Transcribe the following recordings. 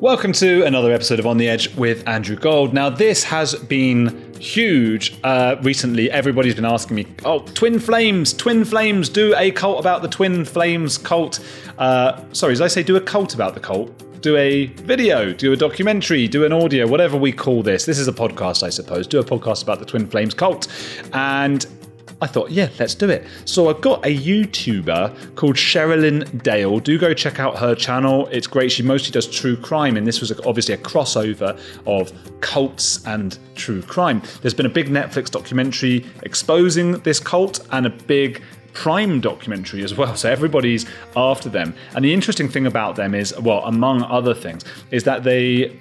Welcome to another episode of On the Edge with Andrew Gold. Now, this has been huge uh, recently. Everybody's been asking me, oh, Twin Flames, Twin Flames, do a cult about the Twin Flames cult. Uh, sorry, did I say do a cult about the cult? Do a video, do a documentary, do an audio, whatever we call this. This is a podcast, I suppose. Do a podcast about the Twin Flames cult. And I thought, yeah, let's do it. So I've got a YouTuber called Sherrilyn Dale. Do go check out her channel. It's great. She mostly does true crime, and this was obviously a crossover of cults and true crime. There's been a big Netflix documentary exposing this cult and a big Prime documentary as well. So everybody's after them. And the interesting thing about them is, well, among other things, is that they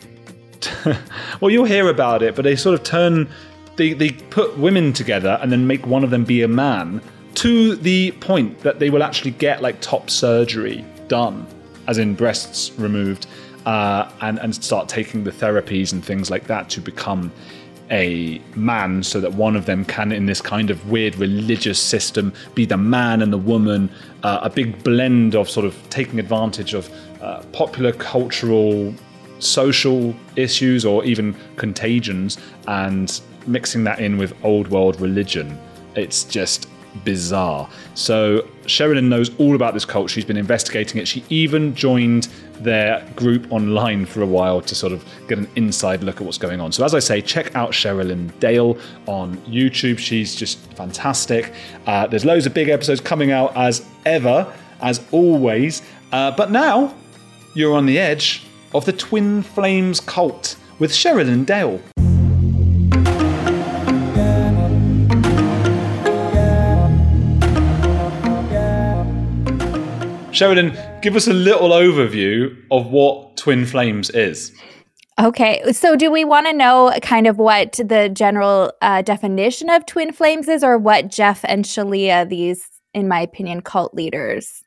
well, you'll hear about it, but they sort of turn they, they put women together and then make one of them be a man to the point that they will actually get like top surgery done, as in breasts removed, uh, and, and start taking the therapies and things like that to become a man so that one of them can, in this kind of weird religious system, be the man and the woman, uh, a big blend of sort of taking advantage of uh, popular cultural, social issues or even contagions and mixing that in with old world religion. It's just bizarre. So Sherrilyn knows all about this cult. She's been investigating it. She even joined their group online for a while to sort of get an inside look at what's going on. So as I say, check out Sherrilyn Dale on YouTube. She's just fantastic. Uh, there's loads of big episodes coming out as ever, as always. Uh, but now you're on the edge of the Twin Flames cult with Sherrilyn Dale. Sherrilyn, give us a little overview of what Twin Flames is. Okay, so do we want to know kind of what the general uh, definition of twin flames is, or what Jeff and Shaleia, these, in my opinion, cult leaders,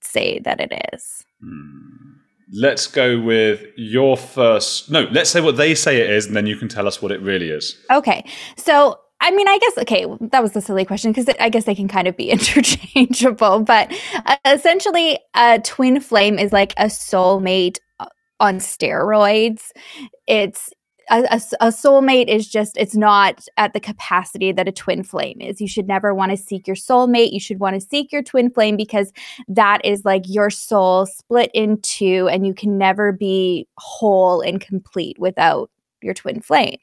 say that it is? Hmm. Let's go with your first. No, let's say what they say it is, and then you can tell us what it really is. Okay, so I mean, I guess, okay, that was a silly question because I guess they can kind of be interchangeable. But uh, essentially, a twin flame is like a soulmate uh, on steroids. It's a, a, a, soulmate is just, it's not at the capacity that a twin flame is. You should never want to seek your soulmate. You should want to seek your twin flame because that is like your soul split in two, and you can never be whole and complete without your twin flame.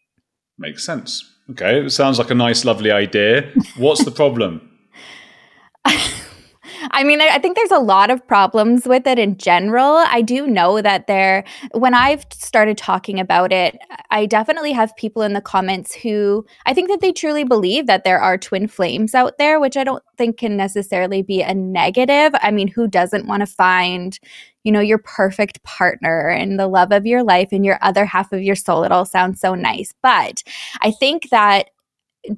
Makes sense. Okay, it sounds like a nice, lovely idea. What's the problem? I mean, I think there's a lot of problems with it in general. I do know that there, when I've started talking about it, I definitely have people in the comments who I think that they truly believe that there are twin flames out there, which I don't think can necessarily be a negative. I mean, who doesn't want to find, you know, your perfect partner and the love of your life and your other half of your soul? It all sounds so nice. But I think that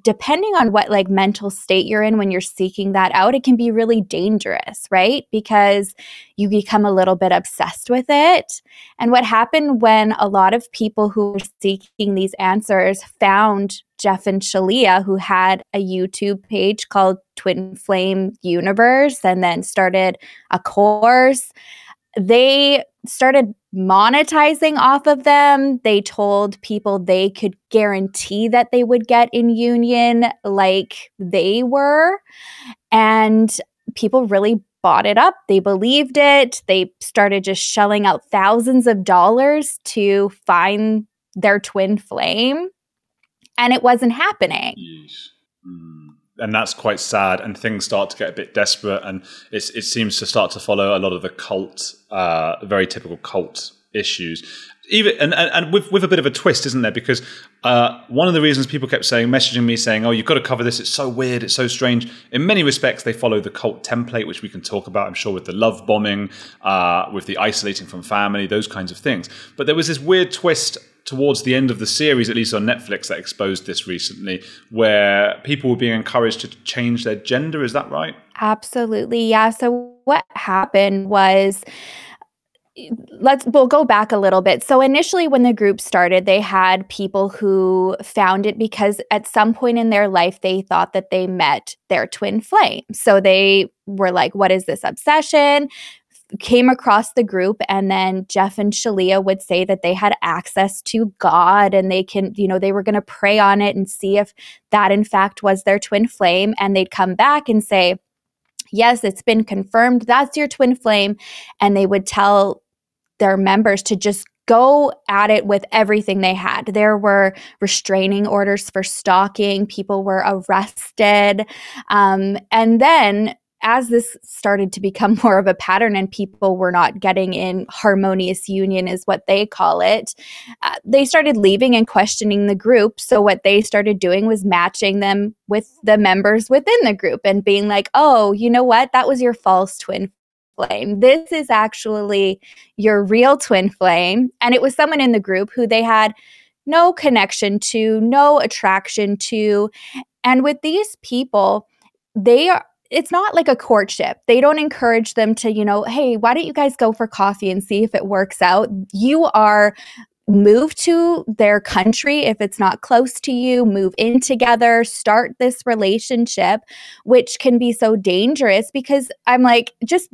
depending on what like mental state you're in when you're seeking that out, it can be really dangerous, right? Because you become a little bit obsessed with it. And what happened when a lot of people who were seeking these answers found Jeff and Shaleia, who had a YouTube page called Twin Flame Universe and then started a course, they started monetizing off of them. They told people they could guarantee that they would get in union like they were. And people really bought it up. They believed it. They started just shelling out thousands of dollars to find their twin flame. And it wasn't happening. Mm and that's quite sad. And things start to get a bit desperate, and it seems to start to follow a lot of the cult, uh, very typical cult issues. Even and, and, with with a bit of a twist, isn't there? Because uh, one of the reasons people kept saying, messaging me saying, "Oh, you've got to cover this. It's so weird. It's so strange." In many respects, they follow the cult template, which we can talk about. I'm sure with the love bombing, uh, with the isolating from family, those kinds of things. But there was this weird twist towards the end of the series, at least on Netflix, that exposed this recently, where people were being encouraged to change their gender. Is that right? Absolutely. Yeah. So what happened was let's we'll go back a little bit. So initially when the group started, they had people who found it because at some point in their life they thought that they met their twin flame. So they were like, what is this obsession? came across the group and then Jeff and Shaleia would say that they had access to God and they can, you know, they were going to pray on it and see if that in fact was their twin flame and they'd come back and say, "Yes, it's been confirmed. That's your twin flame." And they would tell their members to just go at it with everything they had. There were restraining orders for stalking, people were arrested. Um, and then as this started to become more of a pattern and people were not getting in harmonious union is what they call it uh, they started leaving and questioning the group. So what they started doing was matching them with the members within the group and being like oh you know what? That was your false twin flame. This is actually your real twin flame. And it was someone in the group who they had no connection to no attraction to. And with these people they are it's not like a courtship. They don't encourage them to, you know, hey, why don't you guys go for coffee and see if it works out? You are move to their country if it's not close to you, move in together, start this relationship, which can be so dangerous because I'm like, just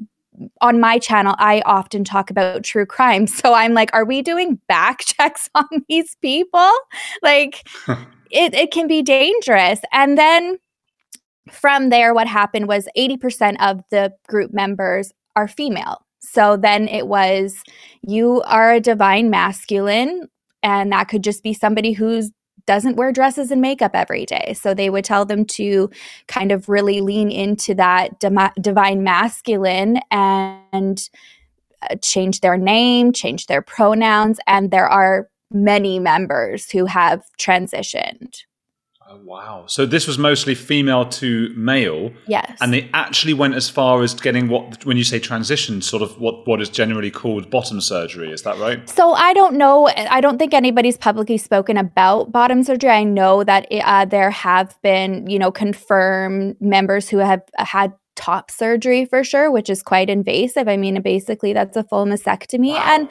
on my channel, I often talk about true crime. So I'm like, are we doing back checks on these people? Like, it, it can be dangerous. And then from there, what happened was 80% of the group members are female. So then it was, you are a divine masculine, and that could just be somebody who's doesn't wear dresses and makeup every day. So they would tell them to kind of really lean into that divine masculine and uh, change their name, change their pronouns. And there are many members who have transitioned. Oh, wow. So this was mostly female to male. Yes. And they actually went as far as getting what, when you say transition, sort of what, what is generally called bottom surgery. Is that right? So I don't know. I don't think anybody's publicly spoken about bottom surgery. I know that it, uh, there have been, you know, confirmed members who have had top surgery for sure, which is quite invasive. I mean, basically that's a full mastectomy. Wow. And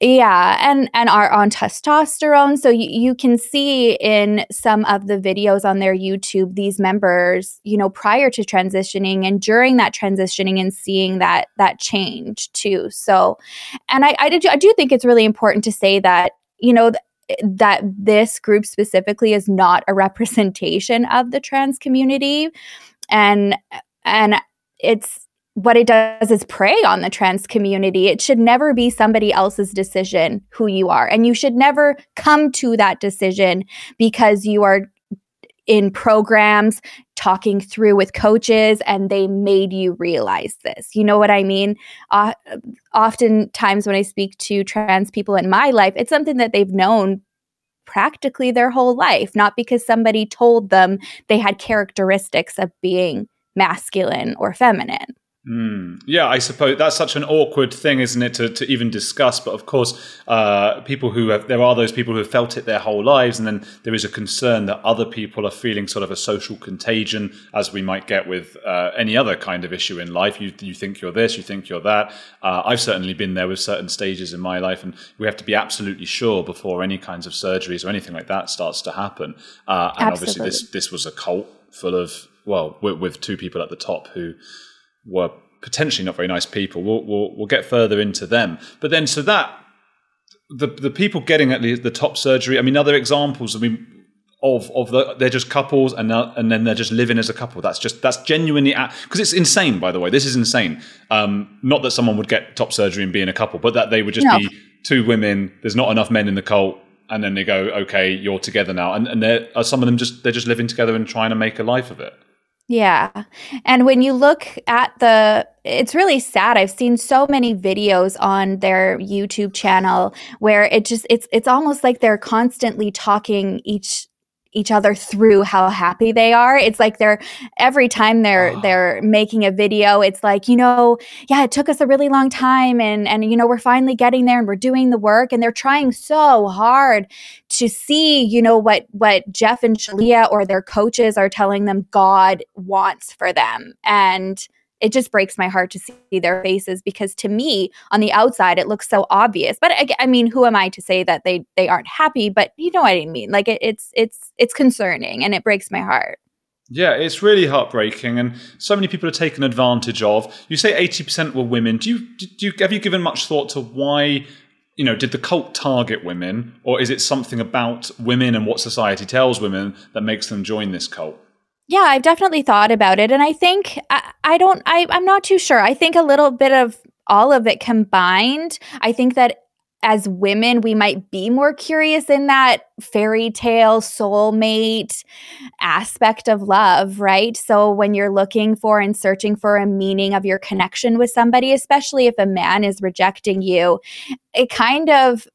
yeah, and and are on testosterone. So you, you can see in some of the videos on their YouTube these members, you know, prior to transitioning and during that transitioning and seeing that that change too. So, and I I, did, I do think it's really important to say that you know that this group specifically is not a representation of the trans community and and it's what it does is prey on the trans community. It should never be somebody else's decision who you are. And you should never come to that decision because you are in programs talking through with coaches and they made you realize this. You know what I mean? Uh, oftentimes, when I speak to trans people in my life, it's something that they've known practically their whole life, not because somebody told them they had characteristics of being masculine or feminine. Mm. Yeah, I suppose that's such an awkward thing, isn't it, to, to even discuss? But of course, uh, people who have, there are those people who have felt it their whole lives, and then there is a concern that other people are feeling sort of a social contagion, as we might get with uh, any other kind of issue in life. You, you think you're this, you think you're that. Uh, I've certainly been there with certain stages in my life, and we have to be absolutely sure before any kinds of surgeries or anything like that starts to happen. Uh, and absolutely. obviously, this this was a cult full of well, with, with two people at the top who were potentially not very nice people. We'll, we'll, we'll get further into them. But then, so that the the people getting at the, the top surgery. I mean, other examples. I mean, of of the, they're just couples and and then they're just living as a couple. That's just that's genuinely because it's insane. By the way, this is insane. Um, not that someone would get top surgery and be in a couple, but that they would just no. be two women. There's not enough men in the cult. And then they go, okay, you're together now, and and they're some of them just they're just living together and trying to make a life of it. Yeah. And when you look at the, it's really sad. I've seen so many videos on their YouTube channel where it just, it's, it's almost like they're constantly talking each each other through how happy they are. It's like they're every time they're oh. they're making a video, it's like, you know, yeah, it took us a really long time and and you know, we're finally getting there and we're doing the work and they're trying so hard to see, you know, what what Jeff and Shaleia or their coaches are telling them God wants for them. And it just breaks my heart to see their faces because to me on the outside it looks so obvious but I, I mean who am i to say that they they aren't happy but you know what i mean like it, it's it's it's concerning and it breaks my heart Yeah, it's really heartbreaking, and so many people are taken advantage of. You say eighty percent were women. Do you, do you have you given much thought to why? You know, did the cult target women, or is it something about women and what society tells women that makes them join this cult? Yeah, I've definitely thought about it, and I think I, I don't. I, I'm not too sure. I think a little bit of all of it combined. I think that as women, we might be more curious in that fairy tale soulmate aspect of love, right? So when you're looking for and searching for a meaning of your connection with somebody, especially if a man is rejecting you, it kind of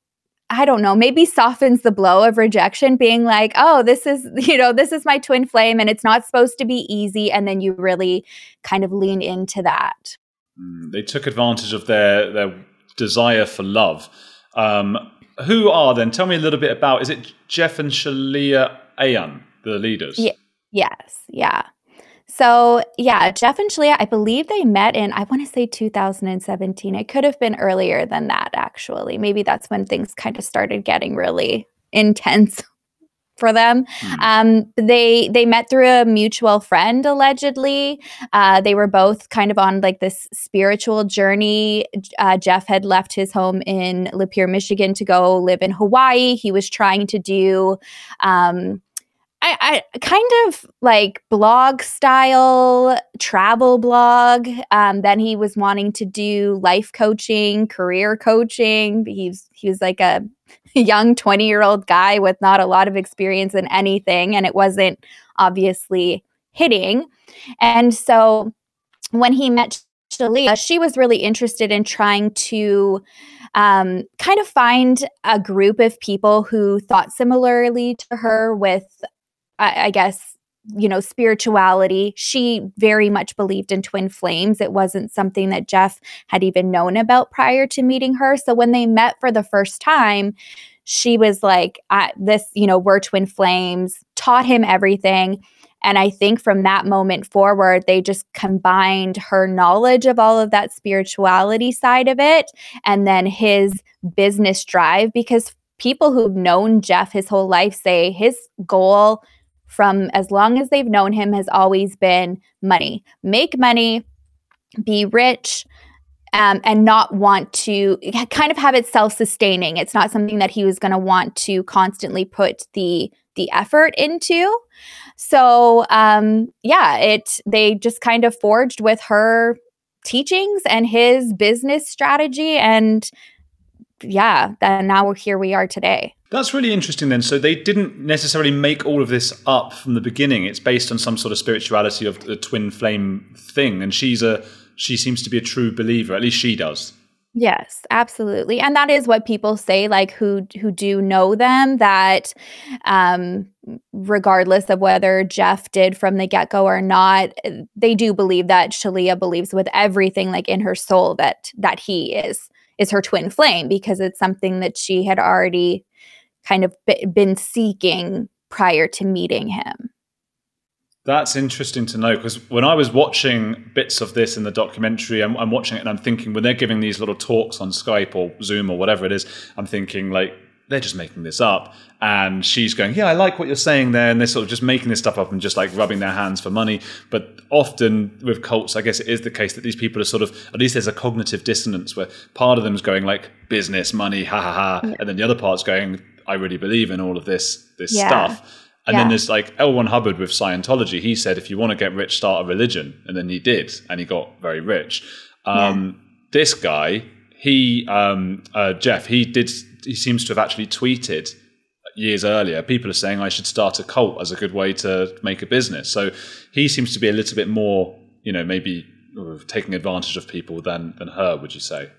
I don't know, maybe softens the blow of rejection, being like, oh, this is, you know, this is my twin flame and it's not supposed to be easy. And then you really kind of lean into that. Mm, they took advantage of their, their desire for love um, who are then? Tell me a little bit about. Is it Jeff and Shaleia Ayan, the leaders? Yeah. Yes. Yeah. So yeah, Jeff and Shaleia, I believe they met in I want to say 2017. It could have been earlier than that, actually. Maybe that's when things kind of started getting really intense for them. Mm. Um, they they met through a mutual friend allegedly. Uh, they were both kind of on like this spiritual journey. Uh, Jeff had left his home in Lapeer, Michigan, to go live in Hawaii. He was trying to do. Um, I, I, kind of like blog style travel blog. Um, then he was wanting to do life coaching, career coaching. He's he was like a young 20 year old guy with not a lot of experience in anything, and it wasn't obviously hitting. And so when he met Shaleia, she was really interested in trying to um, kind of find a group of people who thought similarly to her with, I, I guess, you know, spirituality. She very much believed in twin flames. It wasn't something that Jeff had even known about prior to meeting her. So when they met for the first time, she was like, this, you know, we're twin flames, taught him everything. And I think from that moment forward, they just combined her knowledge of all of that spirituality side of it and then his business drive because people who've known Jeff his whole life say his goal from as long as they've known him has always been money. Make money, be rich, um, and not want to kind of have it self-sustaining. It's not something that he was going to want to constantly put the the effort into. So um, yeah, it they just kind of forged with her teachings and his business strategy and yeah, then now we're here we are today. That's really interesting then. So they didn't necessarily make all of this up from the beginning. It's based on some sort of spirituality of the twin flame thing. And she's a she seems to be a true believer, at least she does. Yes, absolutely. And that is what people say like who who do know them that um regardless of whether Jeff did from the get-go or not, they do believe that Shaleia believes with everything like in her soul that that he is is her twin flame because it's something that she had already kind of been seeking prior to meeting him. That's interesting to know because when I was watching bits of this in the documentary, I'm, I'm, watching it and I'm thinking when they're giving these little talks on Skype or Zoom or whatever it is, I'm thinking like they're just making this up. And she's going, Yeah, I like what you're saying there. And they're sort of just making this stuff up and just like rubbing their hands for money. But often with cults, I guess it is the case that these people are sort of, at least there's a cognitive dissonance where part of them is going like business, money, ha ha ha. Yeah. And then the other part's going, I really believe in all of this this yeah. stuff. And yeah. then there's like L. Ron Hubbard with Scientology. He said, if you want to get rich, start a religion. And then he did, and he got very rich. Um. This guy, he, um, uh, Jeff, he did, he seems to have actually tweeted years earlier. People are saying I should start a cult as a good way to make a business. So he seems to be a little bit more, you know, maybe uh, taking advantage of people than than her. Would you say?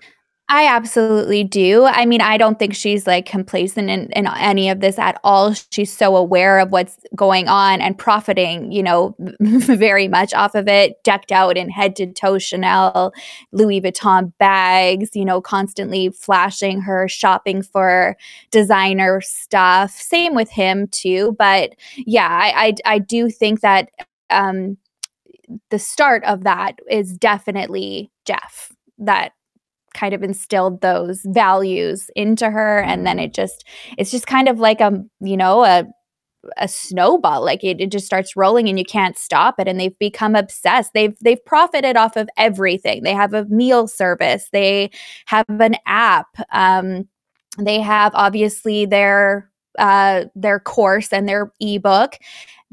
I absolutely do. I mean, I don't think she's like complacent in, in any of this at all. She's so aware of what's going on and profiting, you know, very much off of it, decked out in head to toe Chanel, Louis Vuitton bags, you know, constantly flashing her shopping for designer stuff. Same with him too. But yeah, I, I, I do think that um, the start of that is definitely Jeff. That kind of instilled those values into her and then it just it's just kind of like a you know a a snowball like it, it just starts rolling and you can't stop it and they've become obsessed. They've they've profited off of everything. They have a meal service they have an app um, they have obviously their uh, their course and their ebook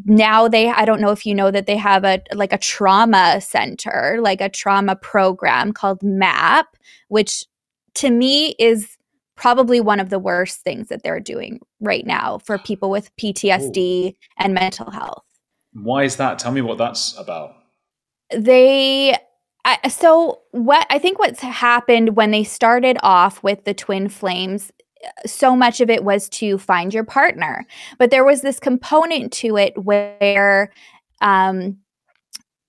now they i don't know if you know that they have a like a trauma center like a trauma program called map which to me is probably one of the worst things that they're doing right now for people with PTSD Ooh. and mental health. Why is that? Tell me what that's about. They I, so what I think what's happened when they started off with the twin flames so much of it was to find your partner but there was this component to it where um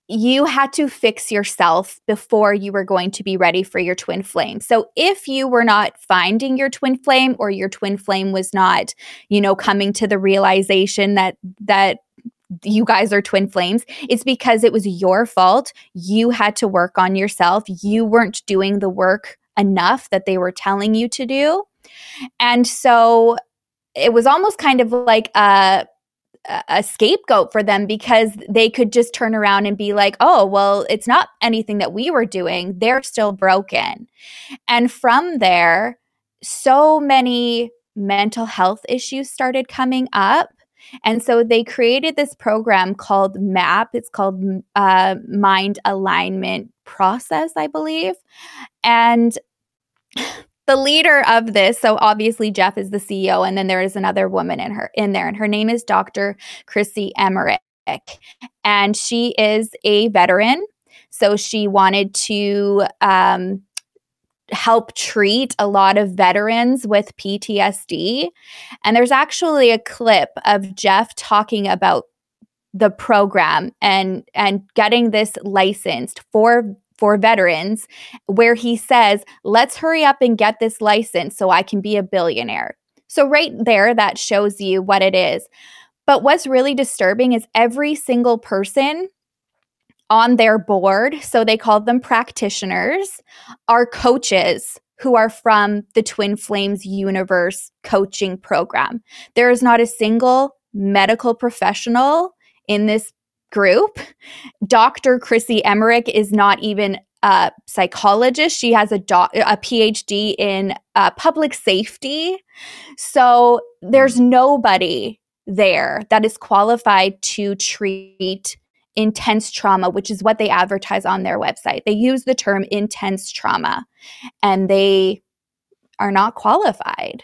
you had to fix yourself before you were going to be ready for your twin flame. So if you were not finding your twin flame or your twin flame was not, you know, coming to the realization that that you guys are twin flames, it's because it was your fault. You had to work on yourself. You weren't doing the work enough that they were telling you to do. And so it was almost kind of like a a scapegoat for them because they could just turn around and be like, oh, well, it's not anything that we were doing. They're still broken. And from there, so many mental health issues started coming up. And so they created this program called MAP. It's called uh, Mind Alignment Process, I believe. And the leader of this so obviously jeff is the ceo and then there is another woman in her in there and her name is dr chrissy emmerich. And she is a veteran so she wanted to um, help treat a lot of veterans with ptsd and there's actually a clip of jeff talking about the program and and getting this licensed for for veterans where he says, let's hurry up and get this license so I can be a billionaire. So, right there, that shows you what it is. But what's really disturbing is every single person on their board, so they call them practitioners, are coaches who are from the Twin Flames Universe coaching program. There is not a single medical professional in this group. Dr. Chrissy Emmerich is not even a psychologist. She has a, doc- a PhD in uh, public safety. So there's nobody there that is qualified to treat intense trauma, which is what they advertise on their website. They use the term intense trauma and they are not qualified.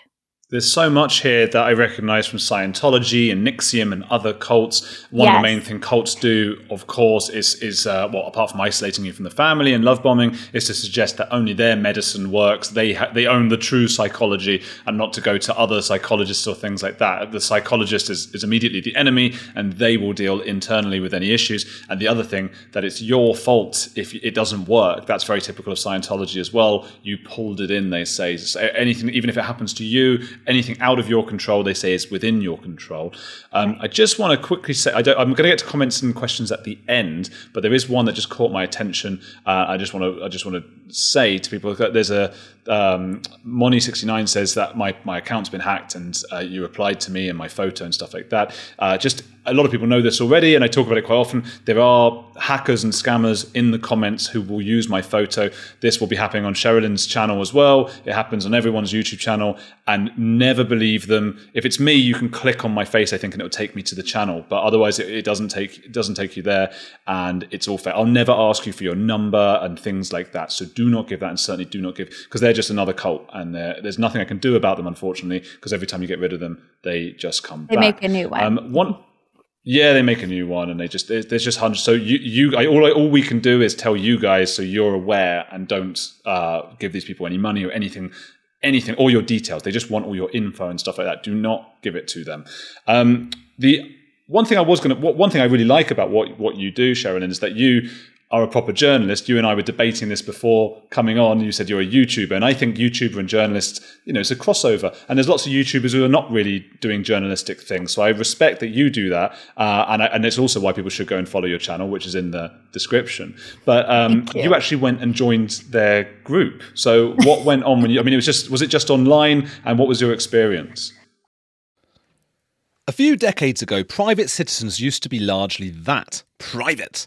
There's so much here that I recognize from Scientology and NXIVM and other cults. One yes. of the main things cults do, of course, is is uh, well, apart from isolating you from the family and love bombing, is to suggest that only their medicine works. They ha- they own the true psychology, and not to go to other psychologists or things like that. The psychologist is, is immediately the enemy, and they will deal internally with any issues. And the other thing that it's your fault if it doesn't work. That's very typical of Scientology as well. You pulled it in, they say. So anything, even if it happens to you anything out of your control, they say is within your control. Um, I just want to quickly say, I am going to get to comments and questions at the end, but there is one that just caught my attention. Uh, I just want to, I just want to say to people that there's a um, Moni69 says that my, my account's been hacked and uh, you replied to me and my photo and stuff like that. Uh, just a lot of people know this already, and I talk about it quite often. There are hackers and scammers in the comments who will use my photo. This will be happening on Sherrilyn's channel as well. It happens on everyone's YouTube channel, and never believe them. If it's me, you can click on my face, I think, and it'll take me to the channel. But otherwise, it, it doesn't take it doesn't take you there, and it's all fair. I'll never ask you for your number and things like that. So do not give that, and certainly do not give because they're just another cult, and there's nothing I can do about them, unfortunately. Because every time you get rid of them, they just come. They back. make a new one. Um, one yeah, they make a new one, and they just there's, just hundreds. So you you I, all all we can do is tell you guys so you're aware and don't uh, give these people any money or anything anything all your details. They just want all your info and stuff like that. Do not give it to them. Um, the one thing I was going to, one thing I really like about what what you do, Sherrilyn, is that you are a proper journalist. You and I were debating this before coming on. You said you're a YouTuber, and I think YouTuber and journalists, you know, it's a crossover. And there's lots of YouTubers who are not really doing journalistic things. So I respect that you do that, uh, and I, and it's also why people should go and follow your channel, which is in the description. But um, you. you. actually went and joined their group. So what went on when you? I mean, it was just was it just online, and what was your experience? A few decades ago, private citizens used to be largely that private.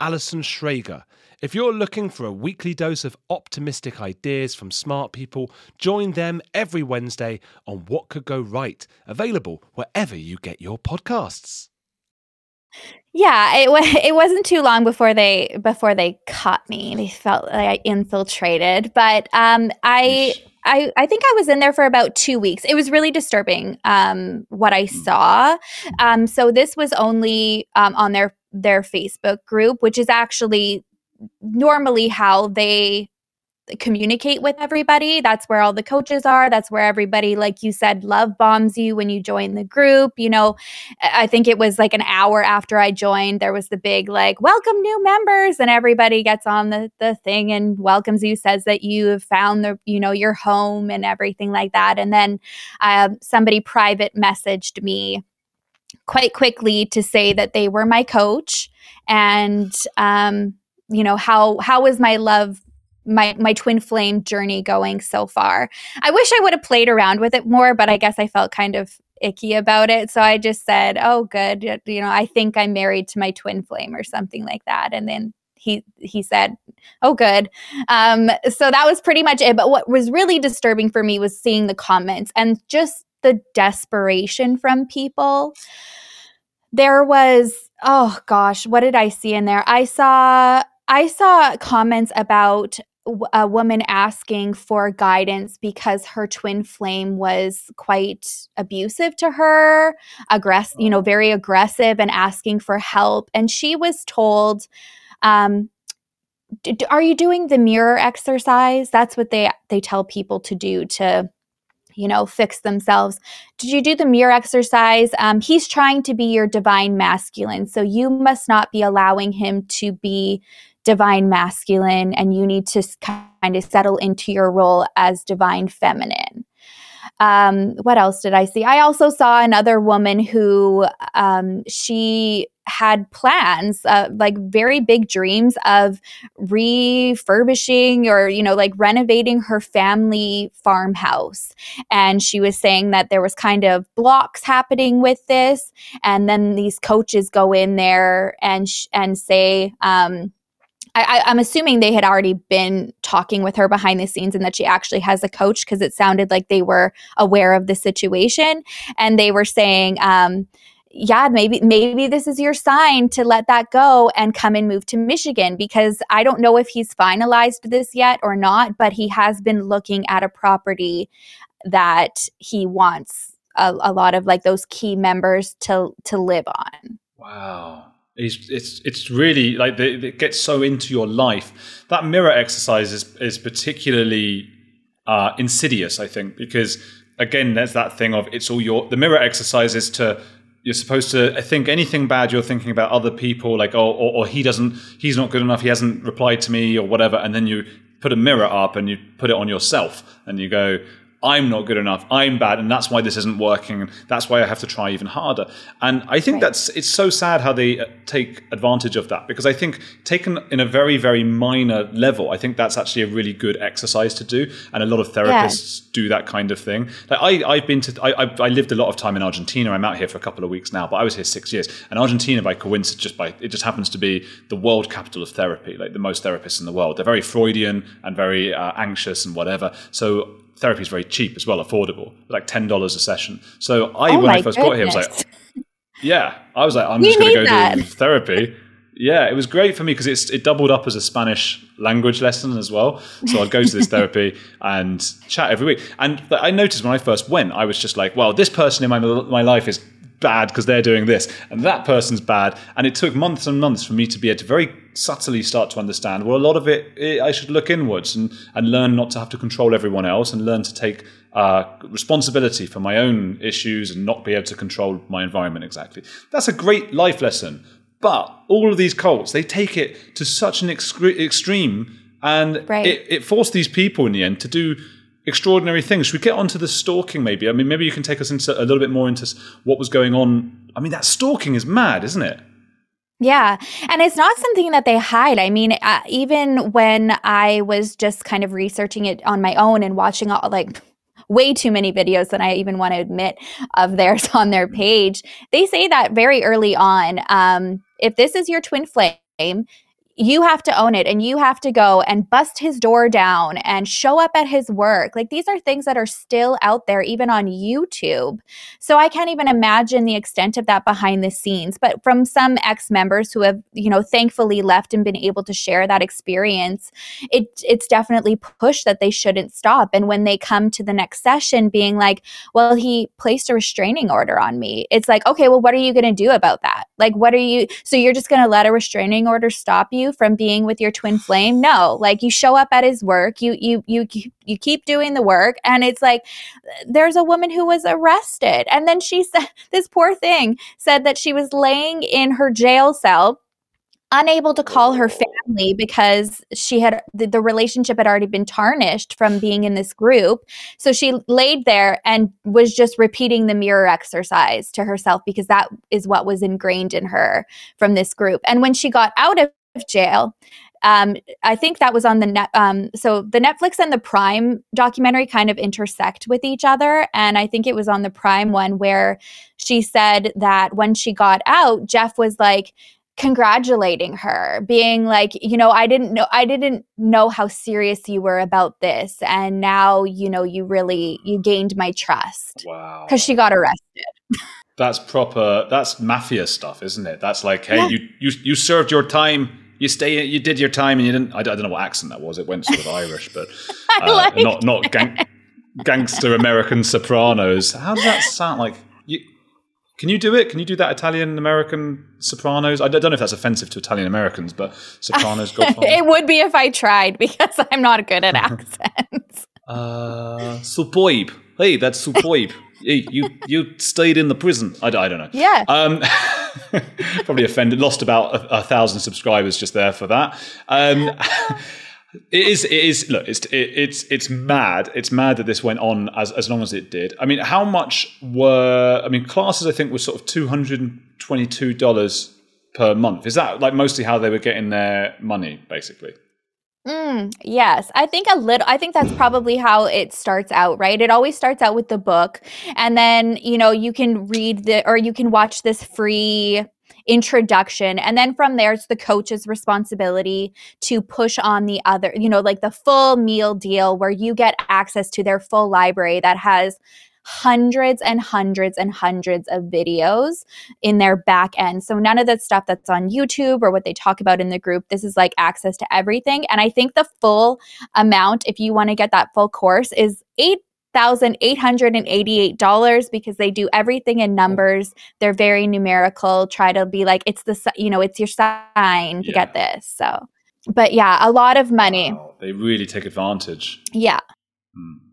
Alison Schrager. If you're looking for a weekly dose of optimistic ideas from smart people, join them every Wednesday on What Could Go Right, available wherever you get your podcasts. Yeah, it was it wasn't too long before they before they caught me. They felt like I infiltrated, but um, I I I think I was in there for about two weeks. It was really disturbing um, what I mm. saw. Um, so this was only um, on their their Facebook group, which is actually normally how they communicate with everybody. That's where all the coaches are. That's where everybody, like you said, love bombs you when you join the group. You know, I think it was like an hour after I joined, there was the big like, welcome new members. And everybody gets on the, the thing and welcomes you, says that you have found the, you know, your home and everything like that. And then uh, somebody private messaged me quite quickly to say that they were my coach and, um, you know how how is my love my my twin flame journey going so far. I wish I would have played around with it more, but I guess I felt kind of icky about it. So I just said, "Oh, good. You know, I think I'm married to my twin flame or something like that." And then he he said, "Oh, good." Um, so that was pretty much it. But what was really disturbing for me was seeing the comments and just the desperation from people. There was, oh gosh, what did I see in there? I saw I saw comments about a woman asking for guidance because her twin flame was quite abusive to her, aggressive, you know, very aggressive and asking for help. And she was told, um, are you doing the mirror exercise? That's what they they tell people to do to you know fix themselves did you do the mirror exercise um, he's trying to be your divine masculine so you must not be allowing him to be divine masculine and you need to kind of settle into your role as divine feminine. Um, what else did I see? I also saw another woman who um, she had plans, uh, like very big dreams of refurbishing or, you know, like renovating her family farmhouse. And she was saying that there was kind of blocks happening with this. And then these coaches go in there and, sh- and say, um, I, am assuming they had already been talking with her behind the scenes and that she actually has a coach because it sounded like they were aware of the situation. And they were saying, um, yeah, maybe maybe this is your sign to let that go and come and move to Michigan because I don't know if he's finalized this yet or not, but he has been looking at a property that he wants a, a lot of like those key members to to live on. Wow. It's, it's, it's really like the, it gets so into your life. That mirror exercise is, is particularly uh, insidious, I think, because again, there's that thing of it's all your, the mirror exercise is to you're supposed to think anything bad you're thinking about other people like oh or, or, he doesn't he's not good enough he hasn't replied to me or whatever and then you put a mirror up and you put it on yourself and you go I'm not good enough. I'm bad, and that's why this isn't working. and That's why I have to try even harder. And I think right. that's it's so sad how they uh, take advantage of that because I think taken in a very very minor level, I think that's actually a really good exercise to do, and a lot of therapists yeah. do that kind of thing. Like I I've been to I I lived a lot of time in Argentina. I'm out here for a couple of weeks now, but I was here six years. And Argentina, by coincidence, just by it just happens to be the world capital of therapy, like the most therapists in the world. They're very Freudian and very uh, anxious and whatever. So therapy is very cheap as well, affordable, like ten dollars a session. So I, oh when I first goodness. got here, I was like, yeah, I was like, I'm we just going to go that. do therapy. Yeah, it was great for me because it's it doubled up as a Spanish language lesson as well. So I'd go to this therapy and chat every week. And I noticed when I first went, I was just like, well, this person in my my life is bad because they're doing this, and that person's bad. And it took months and months for me to be able to very subtly start to understand. Well, a lot of it, it I should look inwards and and learn not to have to control everyone else, and learn to take uh, responsibility for my own issues and not be able to control my environment exactly. That's a great life lesson. But all of these cults, they take it to such an extreme, and right. it, it forced these people in the end to do extraordinary things. Should we get onto the stalking maybe? I mean, maybe you can take us into a little bit more into what was going on. I mean, that stalking is mad, isn't it? Yeah. And it's not something that they hide. I mean, uh, even when I was just kind of researching it on my own and watching all like way too many videos than I even want to admit of theirs on their page, they say that very early on. Um, if this is your twin flame, you have to own it and you have to go and bust his door down and show up at his work. Like these are things that are still out there, even on YouTube. So I can't even imagine the extent of that behind the scenes. But from some ex members who have, you know, thankfully left and been able to share that experience, it it's definitely pushed that they shouldn't stop. And when they come to the next session being like, well, he placed a restraining order on me, it's like, okay, well, what are you going to do about that? Like, what are you, so you're just going to let a restraining order stop you? You from being with your twin flame? No like you show up at his work you you you you keep doing the work and it's like there's a woman who was arrested. And then she said this poor thing said that she was laying in her jail cell unable to call her family because she had the, the, relationship had already been tarnished from being in this group. So she laid there and was just repeating the mirror exercise to herself because that is what was ingrained in her from this group. And when she got out of of jail. Um, I think that was on the net. Um, so the Netflix and the Prime documentary kind of intersect with each other. And I think it was on the Prime one where she said that when she got out, Jeff was like, congratulating her being like you know i didn't know i didn't know how serious you were about this and now you know you really you gained my trust wow because she got arrested that's proper that's mafia stuff isn't it that's like hey yeah. you you you served your time you stay, you did your time, and you didn't. I, I don't know what accent that was. It went sort of Irish, but uh, not not gang, gangster American Sopranos. How does that sound like? You, can you do it? Can you do that Italian American Sopranos? I don't know if that's offensive to Italian Americans, but Sopranos. it would be if I tried because I'm not good at accents. uh, superb. Hey, that's superb. You you stayed in the prison. I, I don't know. Yeah. Um, probably offended. Lost about a, a, thousand subscribers just there for that. Um, It is. It is. Look, it's it, it's it's mad. It's mad that this went on as as long as it did. I mean, how much were? I mean, classes I think were sort of two hundred and twenty two dollars per month. Is that like mostly how they were getting their money, basically? Mm, yes, I think a little. I think that's probably how it starts out, right? It always starts out with the book, and then you know you can read the or you can watch this free introduction and then from there it's the coach's responsibility to push on the other you know like the full meal deal where you get access to their full library that has hundreds and hundreds and hundreds of videos in their back end. So none of the stuff that's on YouTube or what they talk about in the group, this is like access to everything. And I think the full amount, if you want to get that full course, is eight $1,888 because they do everything in numbers. They're very numerical, try to be like, it's the, you know, it's your sign to yeah. get this. So, but yeah, a lot of money. Wow. They really take advantage. Yeah. Hmm.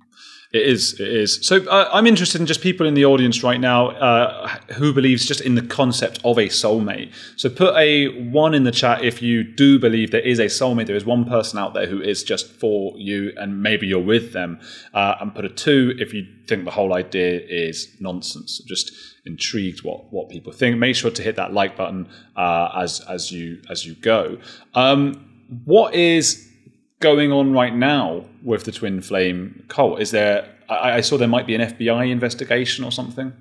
It is. It is. So uh, I'm interested in just people in the audience right now uh, who believes just in the concept of a soulmate. So put a one in the chat if you do believe there is a soulmate. There is one person out there who is just for you, and maybe you're with them. Uh, and put a two if you think the whole idea is nonsense. Just intrigued what what people think. Make sure to hit that like button uh, as as you as you go. Um, what is going on right now with the twin flame cult? Is there? I, I saw there might be an FBI investigation or something.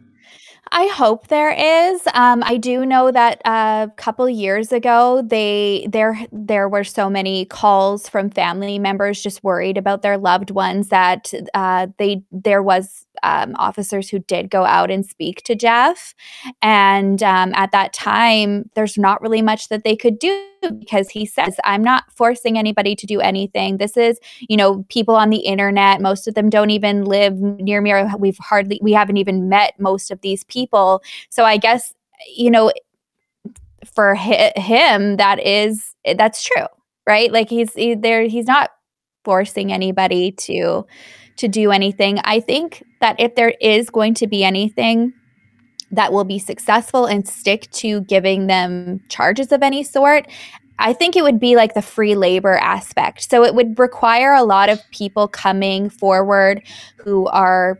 I hope there is. Um, I do know that a uh, couple years ago, they there there were so many calls from family members just worried about their loved ones that uh, they there was um, officers who did go out and speak to Jeff. And um, at that time, there's not really much that they could do because he says, I'm not forcing anybody to do anything. This is, you know, people on the internet. Most of them don't even live near me. or We've hardly, we haven't even met most of these people. So I guess, you know, for him, that is, that's true, right? Like he's he, there, he's not forcing anybody to to do anything. I think that if there is going to be anything that will be successful and stick to giving them charges of any sort, I think it would be like the free labor aspect. So it would require a lot of people coming forward who are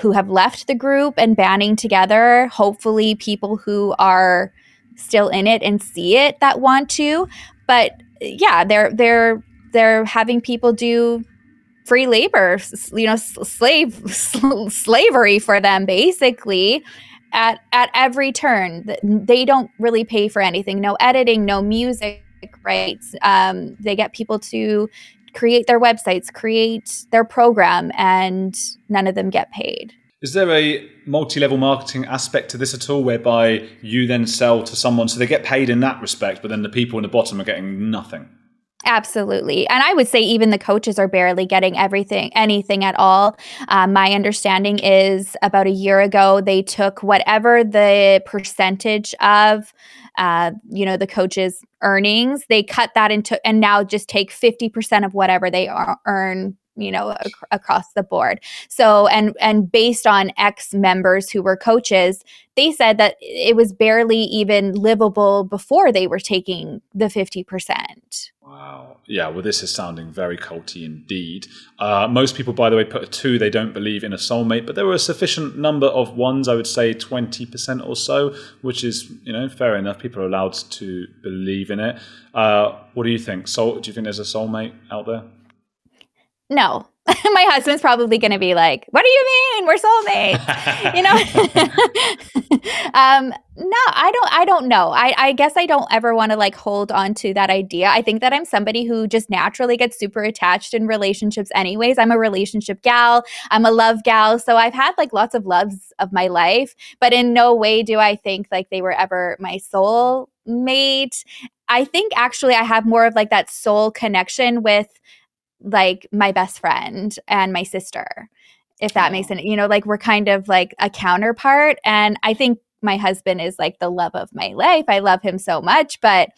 who have left the group and banding together, hopefully people who are still in it and see it that want to. But yeah, they're they're they're having people do free labor, you know, slave slavery for them basically at at every turn. They don't really pay for anything. No editing, no music rights. Um, they get people to create their websites, create their program, and none of them get paid. Is there a multi-level marketing aspect to this at all, whereby you then sell to someone, so they get paid in that respect, but then the people in the bottom are getting nothing? Absolutely. And I would say even the coaches are barely getting everything, anything at all. Um, my understanding is about a year ago, they took whatever the percentage of, uh, you know, the coaches' earnings, they cut that into, and now just take 50% of whatever they earn you know ac- across the board. So and and based on ex members who were coaches they said that it was barely even livable before they were taking the 50% wow. Yeah well this is sounding very culty indeed. Uh, most people by the way put a two they don't believe in a soulmate but there were a sufficient number of ones i would say 20% or so which is you know fair enough. People are allowed to believe in it. Uh, what do you think? Soul do you think there's a soulmate out there no. my husband's probably going to be like, "What do you mean? We're soulmates?" you know. um, no, I don't. I don't know. I, I guess I don't ever want to like hold on to that idea. I think that I'm somebody who just naturally gets super attached in relationships. Anyways, I'm a relationship gal. I'm a love gal. So I've had like lots of loves of my life, but in no way do I think like they were ever my soul mate. I think actually I have more of like that soul connection with like my best friend and my sister if that oh. makes sense you know like we're kind of like a counterpart and i think my husband is like the love of my life i love him so much but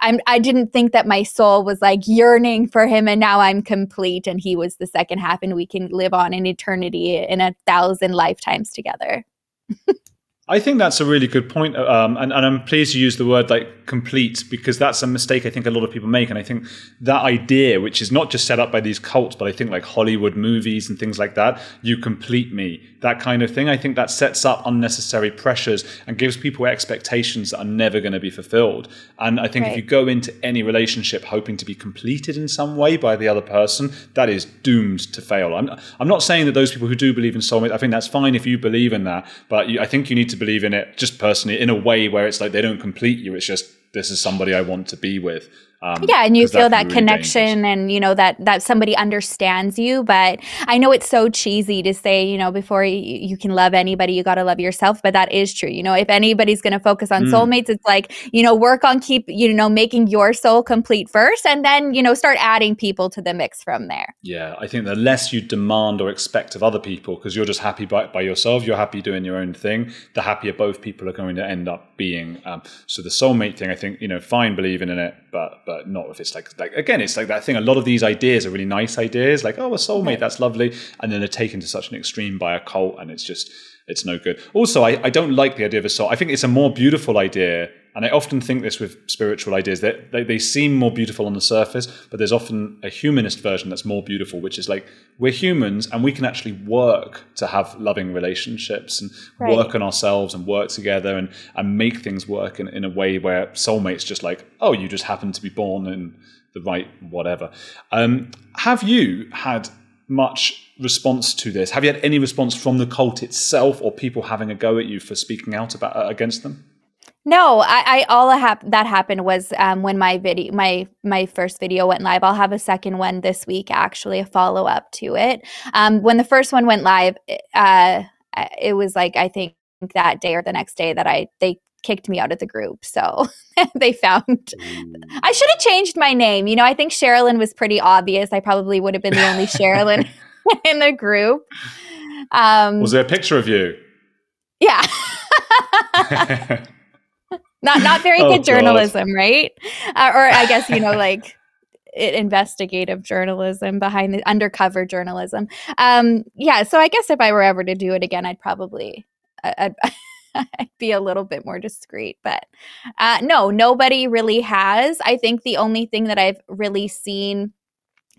i'm i didn't think that my soul was like yearning for him and now i'm complete and he was the second half and we can live on in eternity in a thousand lifetimes together I think that's a really good point, um, and, and, I'm pleased you use the word like complete because that's a mistake I think a lot of people make, and I think that idea, which is not just set up by these cults, but I think like Hollywood movies and things like that, you complete me, that kind of thing. I think that sets up unnecessary pressures and gives people expectations that are never going to be fulfilled. And I think right. if you go into any relationship hoping to be completed in some way by the other person, that is doomed to fail. I'm I'm not saying that those people who do believe in soulmate, I think that's fine if you believe in that, but you, I think you need to believe in it just personally in a way where it's like they don't complete you. It's just this is somebody I want to be with. Um, yeah, and you feel that, really connection, dangerous. and you know that that somebody understands you. But I know it's so cheesy to say, you know, before you, you can love anybody, you got to love yourself. But that is true. You know, if anybody's going to focus on mm. soulmates, it's like you know, work on keep you know making your soul complete first, and then you know start adding people to the mix from there. Yeah, I think the less you demand or expect of other people, because you're just happy by, by yourself, you're happy doing your own thing. The happier both people are going to end up being. Um, so the soulmate thing, I think, you know, fine believing in it, but but not if it's like like again, it's like that thing. A lot of these ideas are really nice ideas, like oh, a soulmate, that's lovely, and then they're taken to such an extreme by a cult, and it's just it's no good. Also, I, I don't like the idea of a soul. I think it's a more beautiful idea, and I often think this with spiritual ideas that they, they seem more beautiful on the surface, but there's often a humanist version that's more beautiful, which is like we're humans and we can actually work to have loving relationships and right. work on ourselves and work together and, and make things work in, in a way where soulmates just like, oh, you just happen to be born in the right whatever. Um, have you had much response to this? Have you had any response from the cult itself, or people having a go at you for speaking out about uh, against them? No, I, I all hap- that happened was um, when my video, my my first video went live. I'll have a second one this week, actually, a follow up to it. Um, when the first one went live, uh, it was like I think that day or the next day that I they kicked me out of the group. So they found I should have changed my name. You know, I think Sherrilyn was pretty obvious. I probably would have been the only Sherrilyn in the group. Um, was there a picture of you? Yeah. Not not very oh, good journalism, right? Uh, or I guess you know like investigative journalism behind the undercover journalism. Um, yeah, so I guess if I were ever to do it again, I'd probably I'd, I'd be a little bit more discreet. But uh, no, nobody really has. I think the only thing that I've really seen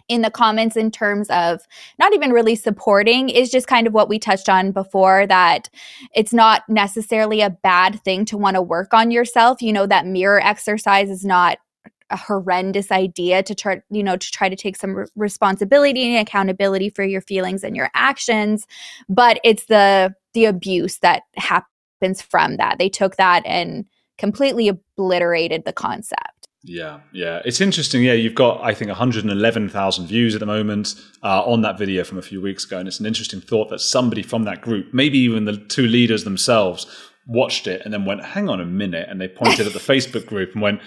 in the comments in terms of not even really supporting is just kind of what we touched on before that it's not necessarily a bad thing to want to work on yourself. You know, that mirror exercise is not a horrendous idea to try you know to try to take some re- responsibility and accountability for your feelings and your actions but it's the the abuse that happens from that they took that and completely obliterated the concept yeah, yeah, it's interesting. Yeah, you've got I think 111,000 views at the moment uh, on that video from a few weeks ago, and it's an interesting thought that somebody from that group, maybe even the two leaders themselves, watched it and then went, "Hang on a minute," and they pointed at the Facebook group and went,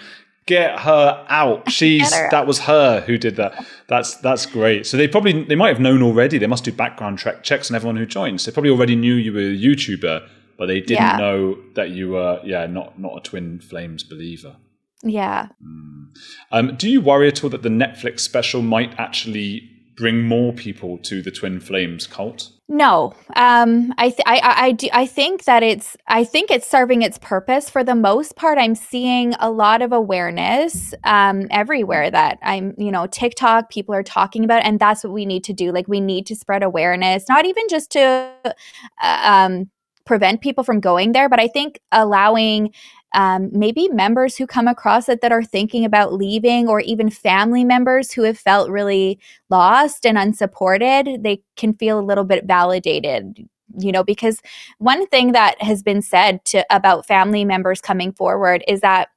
"Get her out! She's her that was her who did that. That's that's great." So they probably they might have known already. They must do background track checks on everyone who joins. They probably already knew you were a YouTuber, but they didn't yeah. know that you were yeah not not a twin flames believer. Yeah. Mm. Um, do you worry at all that the Netflix special might actually bring more people to the Twin Flames cult? No, um, I, th- I, I, I, do, I think that it's, I think it's serving its purpose for the most part. I'm seeing a lot of awareness um, everywhere that I'm, you know, TikTok, people are talking about, and that's what we need to do. Like, we need to spread awareness, not even just to uh, um, prevent people from going there, but I think allowing um, maybe members who come across it that are thinking about leaving, or even family members who have felt really lost and unsupported, they can feel a little bit validated you know because one thing that has been said to about family members coming forward is that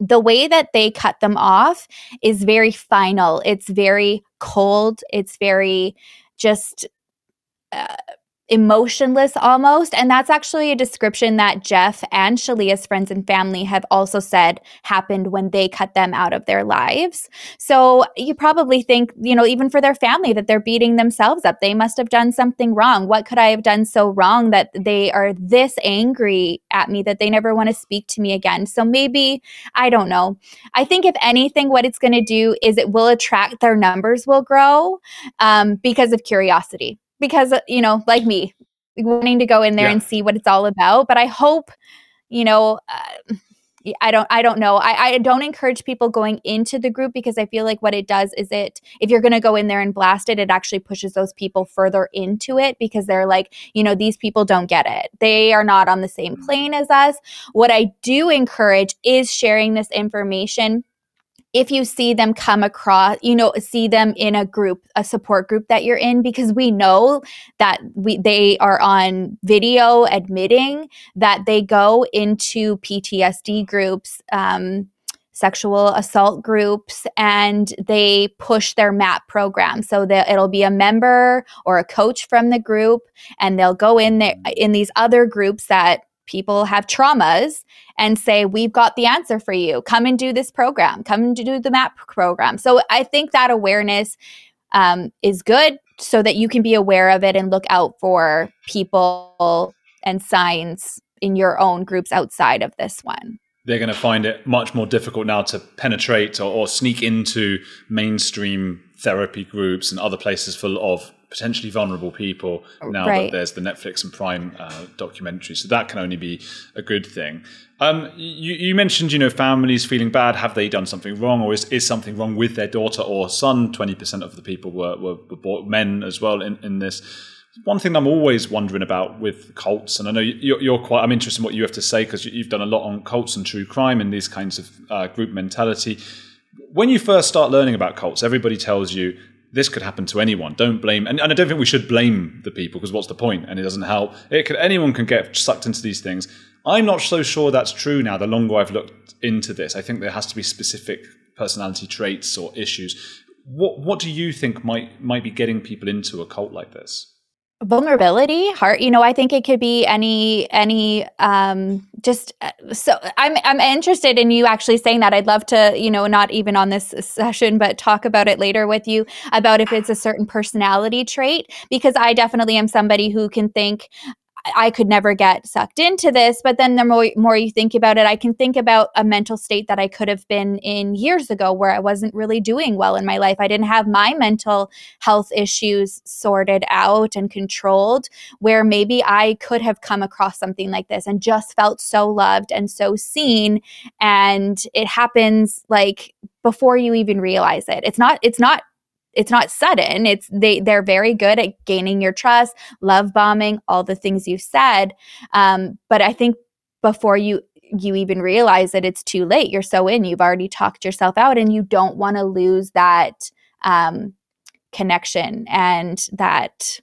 the way that they cut them off is very final. It's very cold. It's very just uh, emotionless almost. And that's actually a description that Jeff and Shaleia's friends and family have also said happened when they cut them out of their lives. So you probably think, you know, even for their family, that they're beating themselves up. They must have done something wrong. What could I have done so wrong that they are this angry at me that they never want to speak to me again? So maybe, I don't know. I think if anything, what it's going to do is it will attract their numbers will grow um, because of curiosity because uh, you know like me wanting to go in there Yeah. and see what it's all about. But I hope, you know, uh, I don't I don't know. I, I don't encourage people going into the group because I feel like what it does is it if you're gonna go in there and blast it, it actually pushes those people further into it because they're like, you know, these people don't get it. They are not on the same plane as us. What I do encourage is sharing this information if you see them come across, you know, see them in a group, a support group that you're in, because we know that we they are on video admitting that they go into PTSD groups, um, sexual assault groups, and they push their MAP program. So that it'll be a member or a coach from the group, and they'll go in there in these other groups that people have traumas and say, We've got the answer for you. Come and do this program. Come and do the MAP program. So I think that awareness um, is good so that you can be aware of it and look out for people and signs in your own groups outside of this one. they're going to find it much more difficult now to penetrate or, or sneak into mainstream therapy groups and other places full of potentially vulnerable people now Right. that there's the Netflix and Prime uh, documentary. So that can only be a good thing. Um, you, you mentioned, you know, families feeling bad. Have they done something wrong, or is, is something wrong with their daughter or son? Twenty percent of the people were, were, were bo- men as well in, in this. One thing I'm always wondering about with cults, and I know you're, you're quite, I'm interested in what you have to say because you've done a lot on cults and true crime and these kinds of uh, group mentality. When you first start learning about cults, everybody tells you this could happen to anyone. Don't blame, and, and I don't think we should blame the people because what's the point? And it doesn't help. It could anyone can get sucked into these things. I'm not so sure that's true now. The longer I've looked into this, I think there has to be specific personality traits or issues. What what do you think might might be getting people into a cult like this? Vulnerability heart you know i think it could be any any um just uh, so i'm i'm interested in you actually saying that. I'd love to you know not even on this session but talk about it later with you about if it's a certain personality trait because i definitely am somebody who can think I could never get sucked into this, but then the more more you think about it, I can think about a mental state that I could have been in years ago where I wasn't really doing well in my life. I didn't have my mental health issues sorted out and controlled, where maybe I could have come across something like this and just felt so loved and so seen. And it happens like before you even realize it. It's not, it's not it's not sudden. It's they they're very good at gaining your trust love bombing all the things you've said. Um, but i think before you you even realize that it's too late you're so in you've already talked yourself out and you don't want to lose that um, connection and that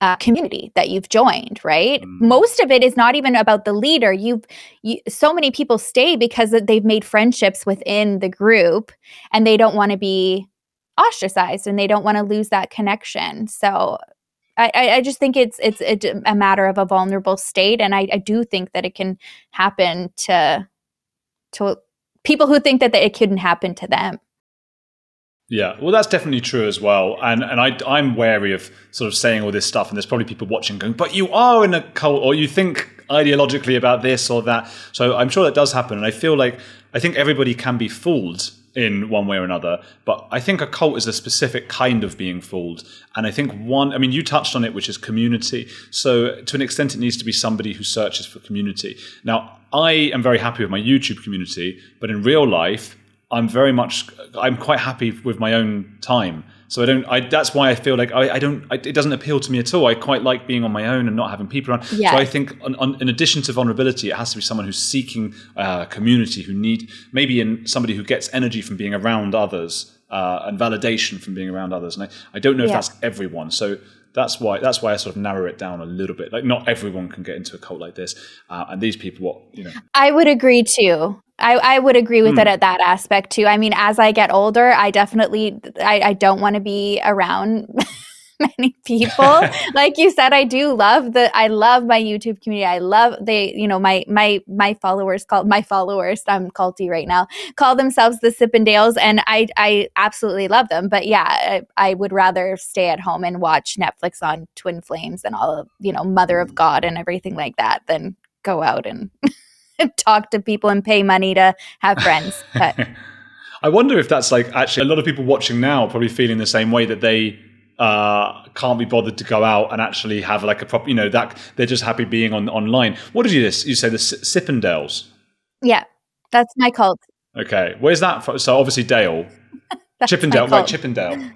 uh, community that you've joined right? Mm. most of it is not even about the leader. You've you, so many people stay because they've made friendships within the group and they don't want to be ostracized and they don't want to lose that connection so I, I just think it's it's a, a matter of a vulnerable state and I, I do think that it can happen to to people who think that, that it couldn't happen to them Yeah, well, that's definitely true as well. And and I, I'm wary of sort of saying all this stuff, and there's probably people watching going, but you are in a cult, or you think ideologically about this or that. So I'm sure that does happen. And I feel like, I think everybody can be fooled in one way or another. But I think a cult is a specific kind of being fooled. And I think one, I mean, you touched on it, which is community. So to an extent, it needs to be somebody who searches for community. Now, I am very happy with my YouTube community, but in real life, I'm very much I'm quite happy with my own time. So I don't. I, that's why I feel like I, I don't. I, it doesn't appeal to me at all. I quite like being on my own and not having people around. Yes. So I think, on, on, in addition to vulnerability, it has to be someone who's seeking uh, community, who need maybe in somebody who gets energy from being around others uh, and validation from being around others. And I, I don't know if that's everyone. So that's why that's why I sort of narrow it down a little bit. Like not everyone can get into a cult like this, uh, and these people, what you know, I would agree too. I, I would agree with it Hmm. at that aspect too. I mean, as I get older, I definitely I, I don't want to be around many people. like you said, I do love the I love my YouTube community. I love they, you know, my my my followers call my followers, I'm culty right now, call themselves the Sippendales and I I absolutely love them. But yeah, I, I would rather stay at home and watch Netflix on Twin Flames and all of, you know, Mother of God and everything like that than go out and talk to people and pay money to have friends. But I wonder if that's like actually a lot of people watching now are probably feeling the same way that they uh, can't be bothered to go out and actually have like a proper, you know, that they're just happy being on online. What did you just you say the S- Sippendales? Yeah, that's my cult. Okay, where's that from? So obviously Dale, Chippendale, right? Chippendale.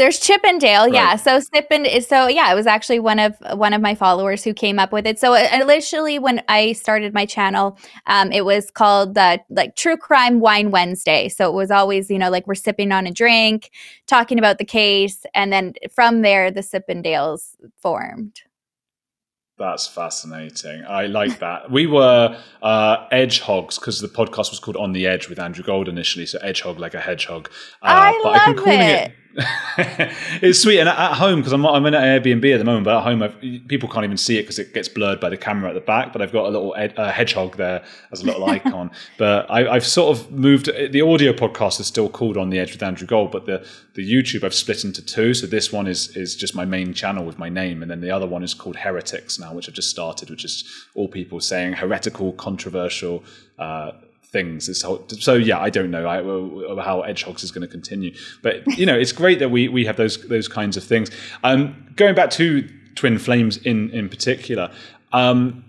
There's Chippendale, right. yeah. So Sippin is so yeah. It was actually one of one of my followers who came up with it. So uh, initially, when I started my channel, um, it was called uh, like True Crime Wine Wednesday. So it was always you know like we're sipping on a drink, talking about the case, and then from there the Sippendales formed. That's fascinating. I like that. We were uh, edge hogs because the podcast was called On the Edge with Andrew Gold initially. So edge hog like a hedgehog. Uh, I but love I've been calling it. it it's sweet, and at, home because I'm I'm in an Airbnb at the moment, but at home I've, people can't even see it because it gets blurred by the camera at the back. But I've got a little ed, uh, hedgehog there as a little icon. But I, have sort of moved. The audio podcast is still called On the Edge with Andrew Gold, but the the YouTube I've split into two. So this one is is just my main channel with my name, and then the other one is called Heretics now, which I've just started, which is all people saying heretical, controversial. Uh, things. It's, so yeah, I don't know I, how Edgehogs is going to continue, but you know, it's great that we we have those those kinds of things. Um, going back to Twin Flames in in particular, um,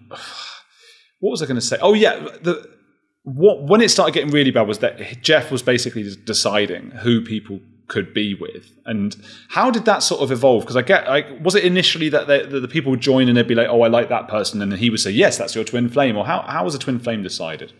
what was I going to say? Oh yeah, the what when it started getting really bad was that Jeff was basically deciding who people could be with and how did that sort of evolve because i get like was it initially that the, the, people would join and they'd be like oh i like that person and he would say yes that's your twin flame or how, how was a twin flame decided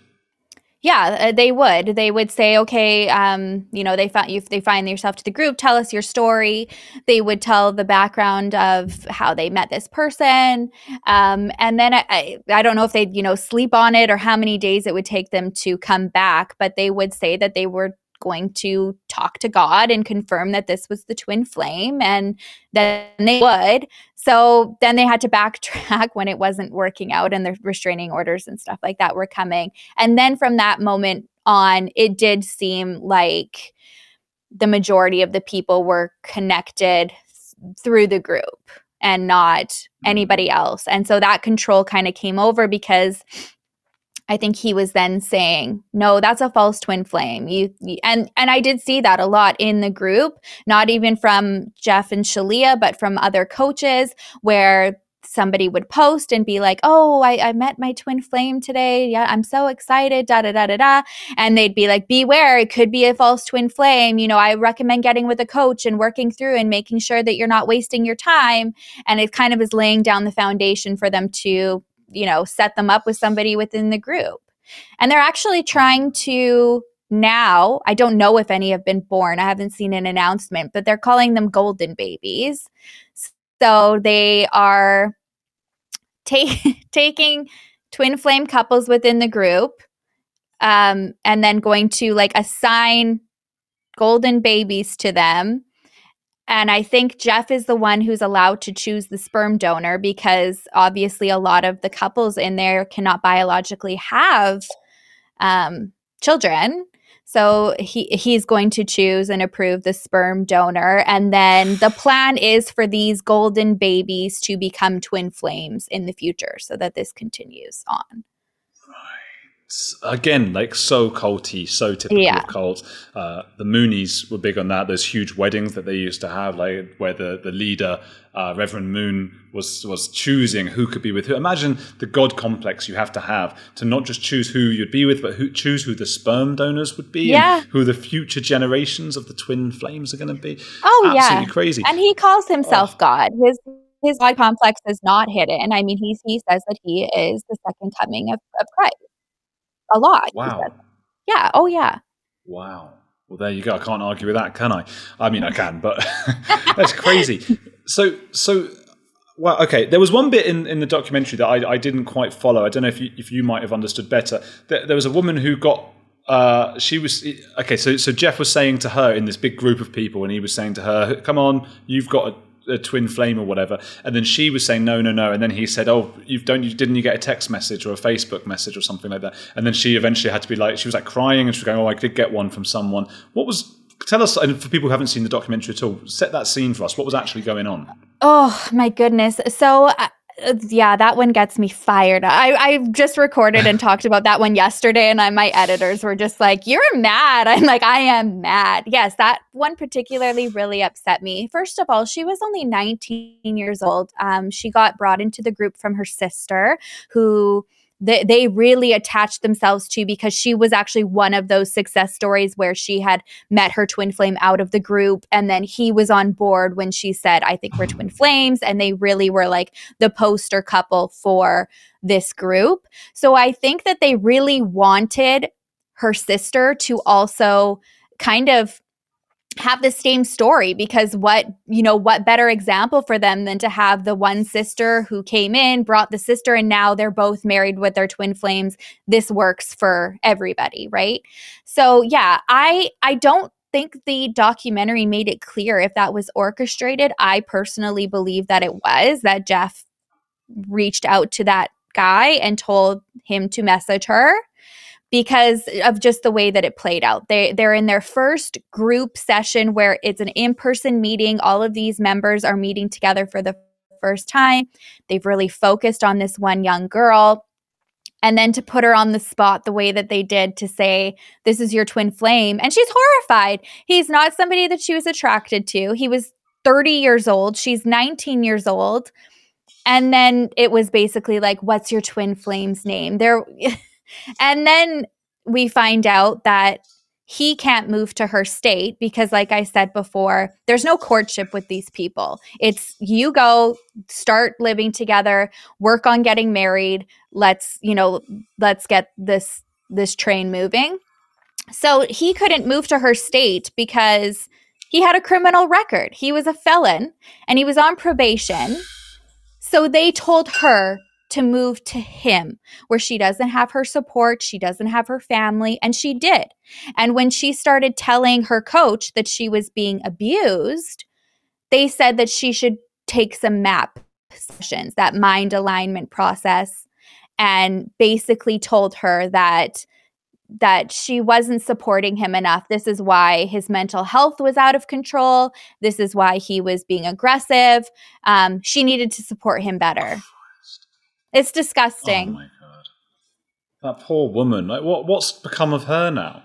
yeah, uh, they would. They would say, okay, um, you know, they found you. They find yourself to the group. Tell us your story. They would tell the background of how they met this person, um, and then I, I, I don't know if they'd you know sleep on it or how many days it would take them to come back. But they would say that they were going to talk to God and confirm that this was the twin flame, and then they would. So then they had to backtrack when it wasn't working out and the restraining orders and stuff like that were coming. And then from that moment on, it did seem like the majority of the people were connected through the group and not mm. anybody else. And so that control kind of came over because I think he was then saying, "No, that's a false twin flame." You, you, and and I did see that a lot in the group, not even from Jeff and Shaleia, but from other coaches, where somebody would post and be like, "Oh, I, I met my twin flame today. Yeah, I'm so excited." Da da da da da, and they'd be like, "Beware, it could be a false twin flame." You know, I recommend getting with a coach and working through and making sure that you're not wasting your time. And it kind of is laying down the foundation for them to you know, set them up with somebody within the group. And they're actually trying to now, I don't know if any have been born. I haven't seen an announcement, but they're calling them golden babies. So they are ta- taking twin flame couples within the group um, and then going to like assign golden babies to them and I think Jeff is the one who's allowed to choose the sperm donor because obviously a lot of the couples in there cannot biologically have um, children. So he he's going to choose and approve the sperm donor, and then the plan is for these golden babies to become twin flames in the future, so that this continues on again like so culty so typical yeah. of cult uh, the moonies were big on that. Those huge weddings that they used to have like where the, the leader uh, reverend moon was was choosing who could be with who. Imagine the god complex you have to have to not just choose who you'd be with but who choose who the sperm donors would be yeah. who the future generations of the twin flames are going to be. Oh Absolutely yeah crazy. And he calls himself oh. god. His his god complex is not hidden. I mean he, he says that he is the second coming of, of christ a lot. Wow. Yeah. Oh, yeah. Wow. Well, there you go. I can't argue with that, can I? I mean, I can, but that's crazy. So, so, well, okay. There was one bit in, in the documentary that I, I didn't quite follow. I don't know if you, if you might have understood better. There, there was a woman who got uh, she was okay. So, so Jeff was saying to her in this big group of people, and he was saying to her, "Come on, you've got a twin flame or whatever. And then she was saying no, no, no. And then he said, "Oh, you've don't you didn't you get a text message or a Facebook message or something like that?" And then she eventually had to be like, she was like crying and she was going, "Oh, I did get one from someone." What was? Tell us, and for people who haven't seen the documentary at all, set that scene for us. What was actually going on? Oh my goodness! So. Uh, Uh, yeah, that one gets me fired. I, I just recorded and talked about that one yesterday, and I, my editors were just like, You're mad. I'm like, I am mad. Yes, that one particularly really upset me. First of all, she was only 19 years old. Um, she got brought into the group from her sister, who they, they really attached themselves to because she was actually one of those success stories where she had met her twin flame out of the group and then he was on board when she said i think we're twin flames and they really were like the poster couple for this group. So i think that they really wanted her sister to also kind of have the same story because what you know what better example for them than to have the one sister who came in brought the sister and now they're both married with their twin flames. This works for everybody right? So yeah i i don't think the documentary made it clear if that was orchestrated. I personally believe that it was that jeff reached out to that guy and told him to message her because of just the way that it played out. They they're in their first group session where it's an in-person meeting. All of these members are meeting together for the first time. They've really focused on this one young girl. And then to put her on the spot the way that they did to say, This is your twin flame. And she's horrified. He's not somebody that she was attracted to. He was 30 years old. She's 19 years old. And then it was basically like, What's your twin flame's name? There And then we find out that he can't move to her state because like i said before there's no courtship with these people. It's you go start living together work on getting married let's you know let's get this this train moving. So he couldn't move to her state because he had a criminal record. He was a felon and he was on probation. So they told her to move to him where she doesn't have her support, she doesn't have her family, and she did. And when she started telling her coach that she was being abused, they said that she should take some MAP sessions, that mind alignment process, and basically told her that that she wasn't supporting him enough. This is why his mental health was out of control. This is why he was being aggressive. Um, she needed to support him better. It's oh disgusting. Oh my god. That poor woman. Like what what's become of her now?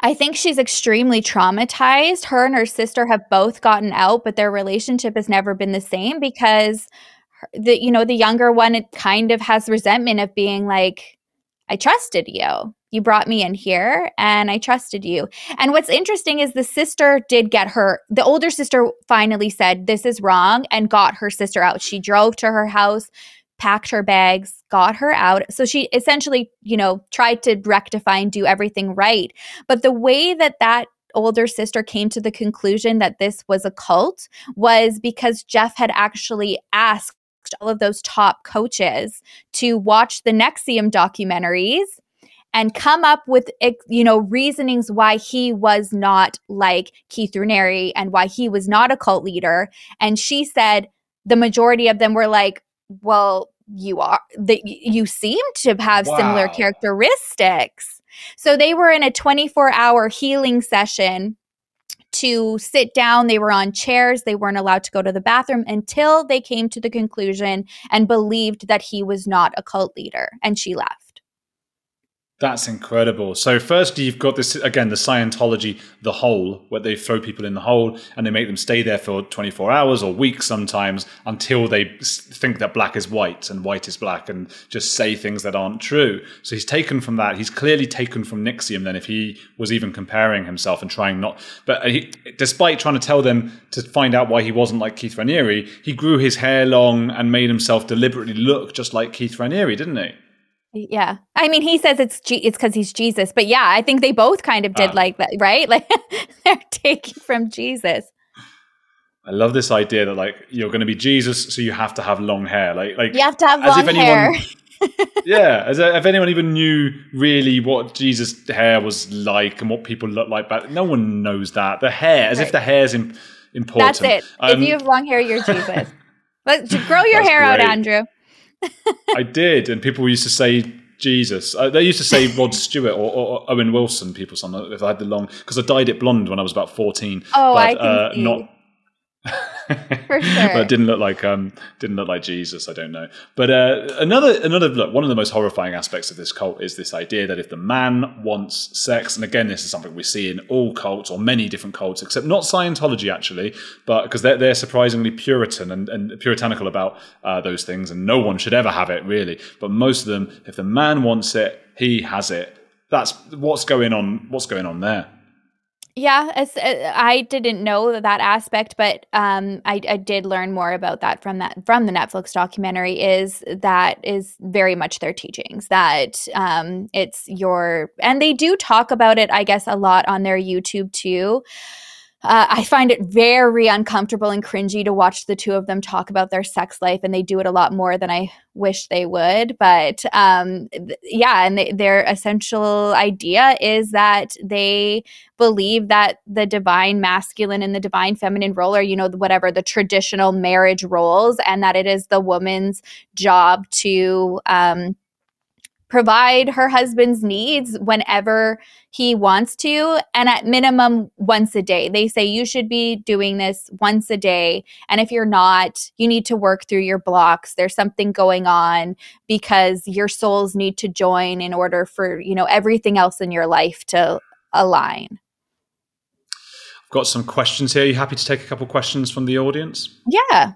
I think she's extremely traumatized. Her and her sister have both gotten out, but their relationship has never been the same because the you know, the younger one it kind of has resentment of being like I trusted you. You brought me in here and I trusted you. And what's interesting is the sister did get her, the older sister finally said, This is wrong, and got her sister out. She drove to her house packed her bags, got her out. So she essentially, you know, tried to rectify and do everything right. But the way that that older sister came to the conclusion that this was a cult was because Jeff had actually asked all of those top coaches to watch the NXIVM documentaries and come up with you know reasonings why he was not like Keith Raniere and why he was not a cult leader and she said the majority of them were like well you are that you seem to have wow. similar characteristics. So they were in a 24 hour healing session to sit down. They were on chairs. They weren't allowed to go to the bathroom until they came to the conclusion and believed that he was not a cult leader and she left that's incredible. So, firstly, you've got this again, the Scientology, the hole, where they throw people in the hole and they make them stay there for 24 hours or weeks sometimes until they think that black is white and white is black and just say things that aren't true. So, he's taken from that. He's clearly taken from NXIVM then, if he was even comparing himself and trying not. But he, despite trying to tell them to find out why he wasn't like Keith Raniere, he grew his hair long and made himself deliberately look just like Keith Raniere, didn't he? Yeah. I mean, he says it's G- it's because he's Jesus, but yeah, I think they both kind of did uh, like that, right? Like they're taking from Jesus. I love this idea that like you're going to be Jesus, so you have to have long hair. Like like you have to have long anyone, hair. yeah, as if anyone even knew really what Jesus' hair was like and what people look like, but no one knows that the hair, as right. if the hair's Im- important. That's it. Um, if you have long hair, you're Jesus. Let's grow your hair great. out, Andrew. I did, and people used to say Jesus. Uh, they used to say Rod Stewart or, or, Owen Wilson. People, something if I had the long because I dyed it blonde when I was about fourteen. Oh, but, I can uh, see. Not. Sure. but it didn't look like um didn't look like Jesus. I don't know. But uh, another another look. One of the most horrifying aspects of this cult is this idea that if the man wants sex, and again, this is something we see in all cults or many different cults, except not Scientology actually, but because they're they're surprisingly Puritan and, and puritanical about uh, those things, and no one should ever have it really. But most of them, if the man wants it, he has it. That's what's going on. What's going on there? Yeah, as, uh, I didn't know that aspect, but um, I, I did learn more about that from that from the Netflix documentary. Is that is very much their teachings that um, it's your and they do talk about it, I guess, a lot on their YouTube too. Uh, I find it very uncomfortable and cringy to watch the two of them talk about their sex life, and they do it a lot more than I wish they would. But um, th- yeah, and their essential idea is that they believe that the divine masculine and the divine feminine role are, you know, whatever the traditional marriage roles, and that it is the woman's job to. Um, provide her husband's needs whenever he wants to and at minimum once a day. They say you should be doing this once a day and if you're not, you need to work through your blocks. There's something going on because your souls need to join in order for, you know, everything else in your life to align. I've got some questions here. Are you happy to take a couple questions from the audience? Yeah.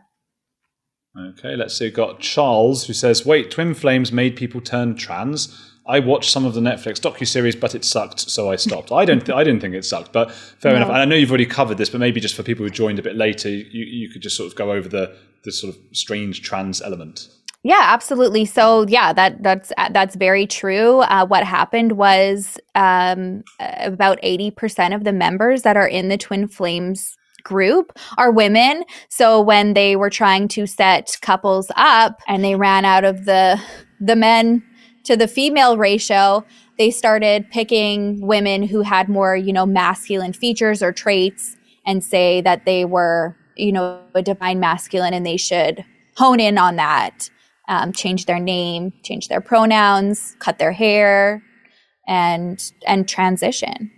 Okay, let's see. We've got Charles who says, "Wait, Twin Flames made people turn trans." I watched some of the Netflix docu series, but it sucked, so I stopped. I don't, th- I didn't think it sucked, but fair no. enough. And I know you've already covered this, but maybe just for people who joined a bit later, you, you could just sort of go over the the sort of strange trans element. Yeah, absolutely. So yeah, that that's that's very true. Uh, what happened was um, about eighty percent of the members that are in the Twin Flames group are women. So when they were trying to set couples up and they ran out of the the men to the female ratio, they started picking women who had more, you know, masculine features or traits and say that they were, you know, a divine masculine and they should hone in on that, um, change their name, change their pronouns, cut their hair, and and transition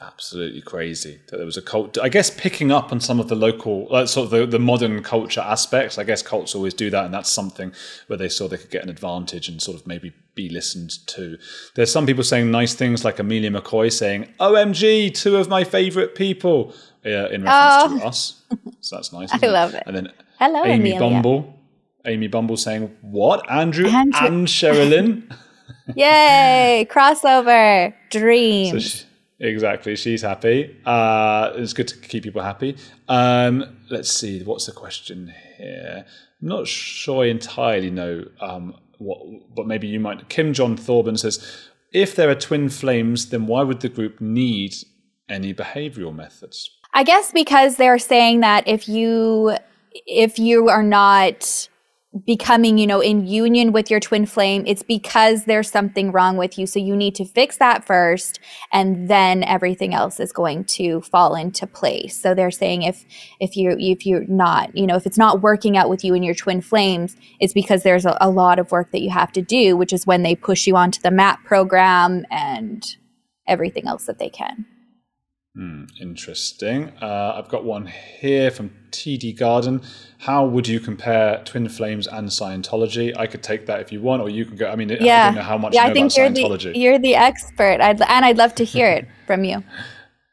absolutely crazy that there was a cult. I guess picking up on some of the local, like sort of the, the modern culture aspects. I guess cults always do that, and that's something where they saw they could get an advantage and sort of maybe be listened to. There's some people saying nice things, like Amelia McCoy saying, "OMG, two of my favorite people," uh, in reference oh. to us. So that's nice. I love it? And then hello, Amy Amelia. Bumble. Amy Bumble saying, "What, Andrew, Andrew. and Sherrilyn." Yay! Crossover dreams. So she, Exactly. She's happy. Uh, it's good to keep people happy. Um, let's see. What's the question here? I'm not sure I entirely know um, what, but maybe you might. Kim John Thorburn says, if there are twin flames, then why would the group need any behavioral methods? I guess because they're saying that if you if you are not becoming, you know, in union with your twin flame, it's because there's something wrong with you. So you need to fix that first and then everything else is going to fall into place. So they're saying if if you if you're not, you know, if it's not working out with you and your twin flames, it's because there's a, a lot of work that you have to do, which is when they push you onto the MAP program and everything else that they can. Mm, interesting. Uh, I've got one here from TD Garden. How would you compare Twin Flames and Scientology? I could take that if you want, or you can go. I mean, yeah. I don't know how much yeah, you know I think you're Scientology. The, you're the expert, I'd, and I'd love to hear it from you.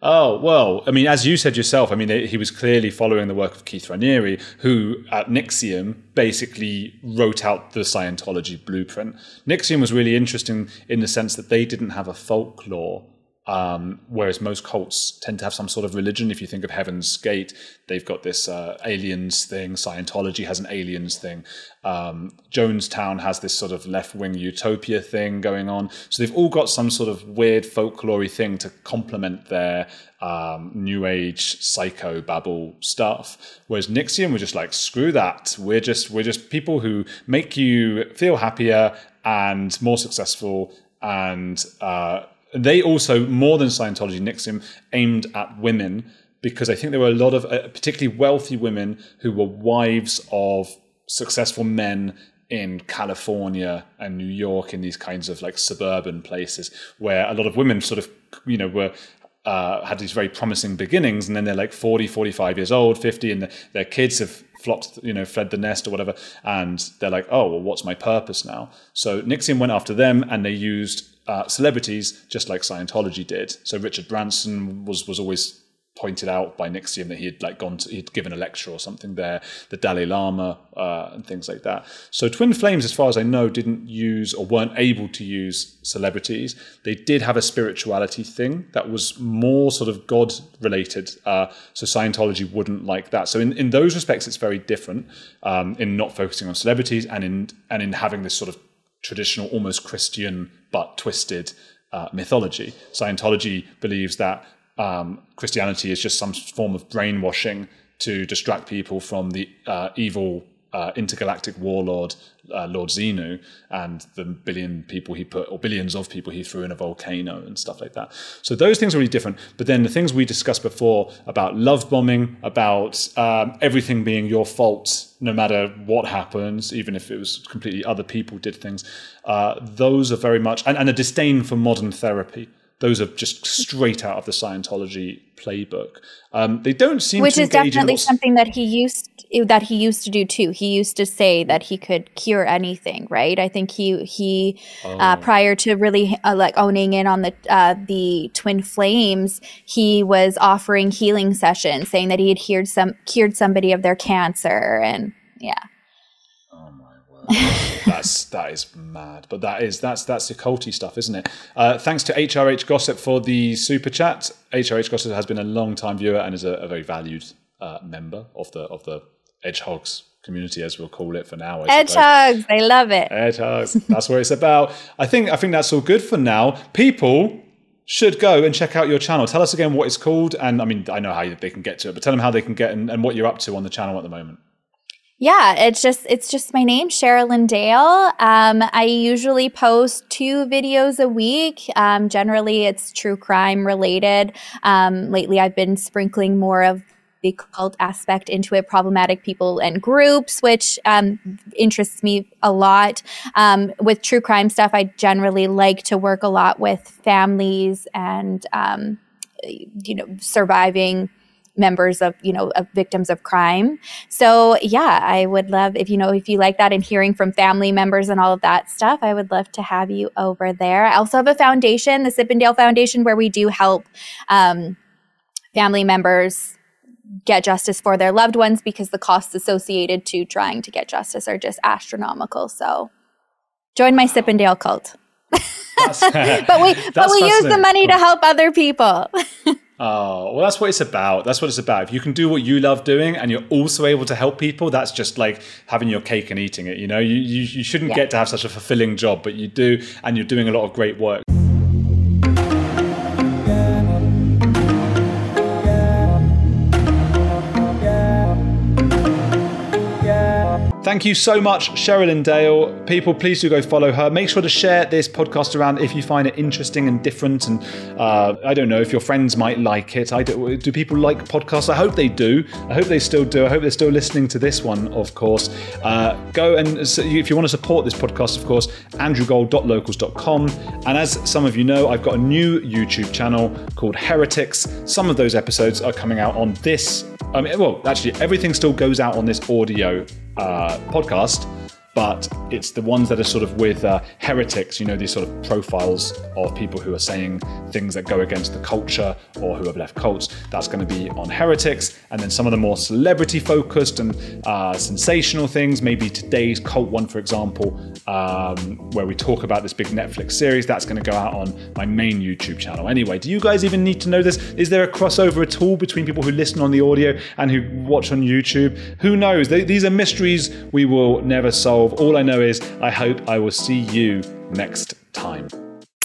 Oh, well, I mean, as you said yourself, I mean, he was clearly following the work of Keith Raniere, who at NXIVM basically wrote out the Scientology blueprint. NXIVM was really interesting in the sense that they didn't have a folklore um, whereas most cults tend to have some sort of religion. If you think of Heaven's Gate, they've got this uh, aliens thing. Scientology has an aliens thing. Um, Jonestown has this sort of left wing utopia thing going on. So they've all got some sort of weird folklory thing to complement their um, new age psycho babble stuff. Whereas NXIVM were just like, screw that. We're just we're just people who make you feel happier and more successful and uh, they also, more than Scientology, NXIVM aimed at women because I think there were a lot of uh, particularly wealthy women who were wives of successful men in California and New York in these kinds of like suburban places where a lot of women sort of you know were uh, had these very promising beginnings and then they're like 40 45 years old 50 and the, their kids have flocked you know fled the nest or whatever and they're like oh well what's my purpose now? So NXIVM went after them and they used uh, celebrities just like scientology did so richard branson was was always pointed out by NXIVM that he had like gone to, he'd given a lecture or something there, the Dalai Lama uh, and things like that. So Twin Flames, as far as I know, didn't use or weren't able to use celebrities. They did have a spirituality thing that was more sort of God related. Uh, so Scientology wouldn't like that. So in, in those respects, it's very different um, in not focusing on celebrities and in and in having this sort of traditional, almost Christian but twisted uh, mythology. Scientology believes that um, Christianity is just some form of brainwashing to distract people from the uh, evil uh, intergalactic warlord uh, Lord Xenu and the billion people he put or billions of people he threw in a volcano and stuff like that. So those things are really different. But then the things we discussed before about love bombing, about um, everything being your fault no matter what happens, even if it was completely other people did things, uh, those are very much and, and a disdain for modern therapy those are just straight out of the Scientology playbook. Um, they don't seem which is definitely something that he used that he used to do too. He used to say that he could cure anything, right? I think he he uh, oh. uh, prior to really uh, like owning in on the uh, the twin flames, he was offering healing sessions, saying that he had cured some cured somebody of their cancer, and yeah. that's that is mad. But that is that's that's the culty stuff, isn't it? Uh, thanks to HRH Gossip for the super chat. HRH Gossip has been a long time viewer and is a, a very valued uh, member of the of the Edge Hogs community, as we'll call it for now. Edge Hogs, they love it. Edge Hogs, that's what it's about. I think I think that's all good for now. People should go and check out your channel. Tell us again what it's called, and I mean I know how they can get to it, but tell them how they can get and, and what you're up to on the channel at the moment. Yeah, it's just it's just my name, Sherrilyn Dale. Um, I usually post two videos a week. Um, generally, it's true crime related. Um, lately, I've been sprinkling more of the cult aspect into it, problematic people and groups, which um, interests me a lot. Um, with true crime stuff, I generally like to work a lot with families and um, you know surviving members of you know of victims of crime. So yeah i would love if you know if you like that and hearing from family members and all of that stuff i would love to have you over there. I also have a foundation the sippendale foundation where we do help um, family members get justice for their loved ones because the costs associated to trying to get justice are just astronomical. So join my sippendale cult. But we but we use the money to help other people Oh, well, that's what it's about. That's what it's about. If you can do what you love doing and you're also able to help people, that's just like having your cake and eating it. You know, you, you, you shouldn't yeah. get to have such a fulfilling job, but you do, and you're doing a lot of great work. Thank you so much, Sherrilyn Dale. People, please do go follow her. Make sure to share this podcast around if you find it interesting and different. And uh, I don't know if your friends might like it. I do, do people like podcasts? I hope they do. I hope they still do. I hope they're still listening to this one, of course. Uh, go and if you want to support this podcast, of course, andrewgold.locals.com. And as some of you know, I've got a new YouTube channel called Heretics. Some of those episodes are coming out on this. I mean, well, actually, everything still goes out on this audio uh, podcast but it's the ones that are sort of with uh, heretics, you know, these sort of profiles of people who are saying things that go against the culture or who have left cults. That's going to be on heretics. And then some of the more celebrity focused and uh, sensational things, maybe today's cult one, for example, um, where we talk about this big Netflix series, that's going to go out on my main YouTube channel. Anyway, do you guys even need to know this? Is there a crossover at all between people who listen on the audio and who watch on YouTube? Who knows? They, these are mysteries we will never all I know is I hope I will see you next time.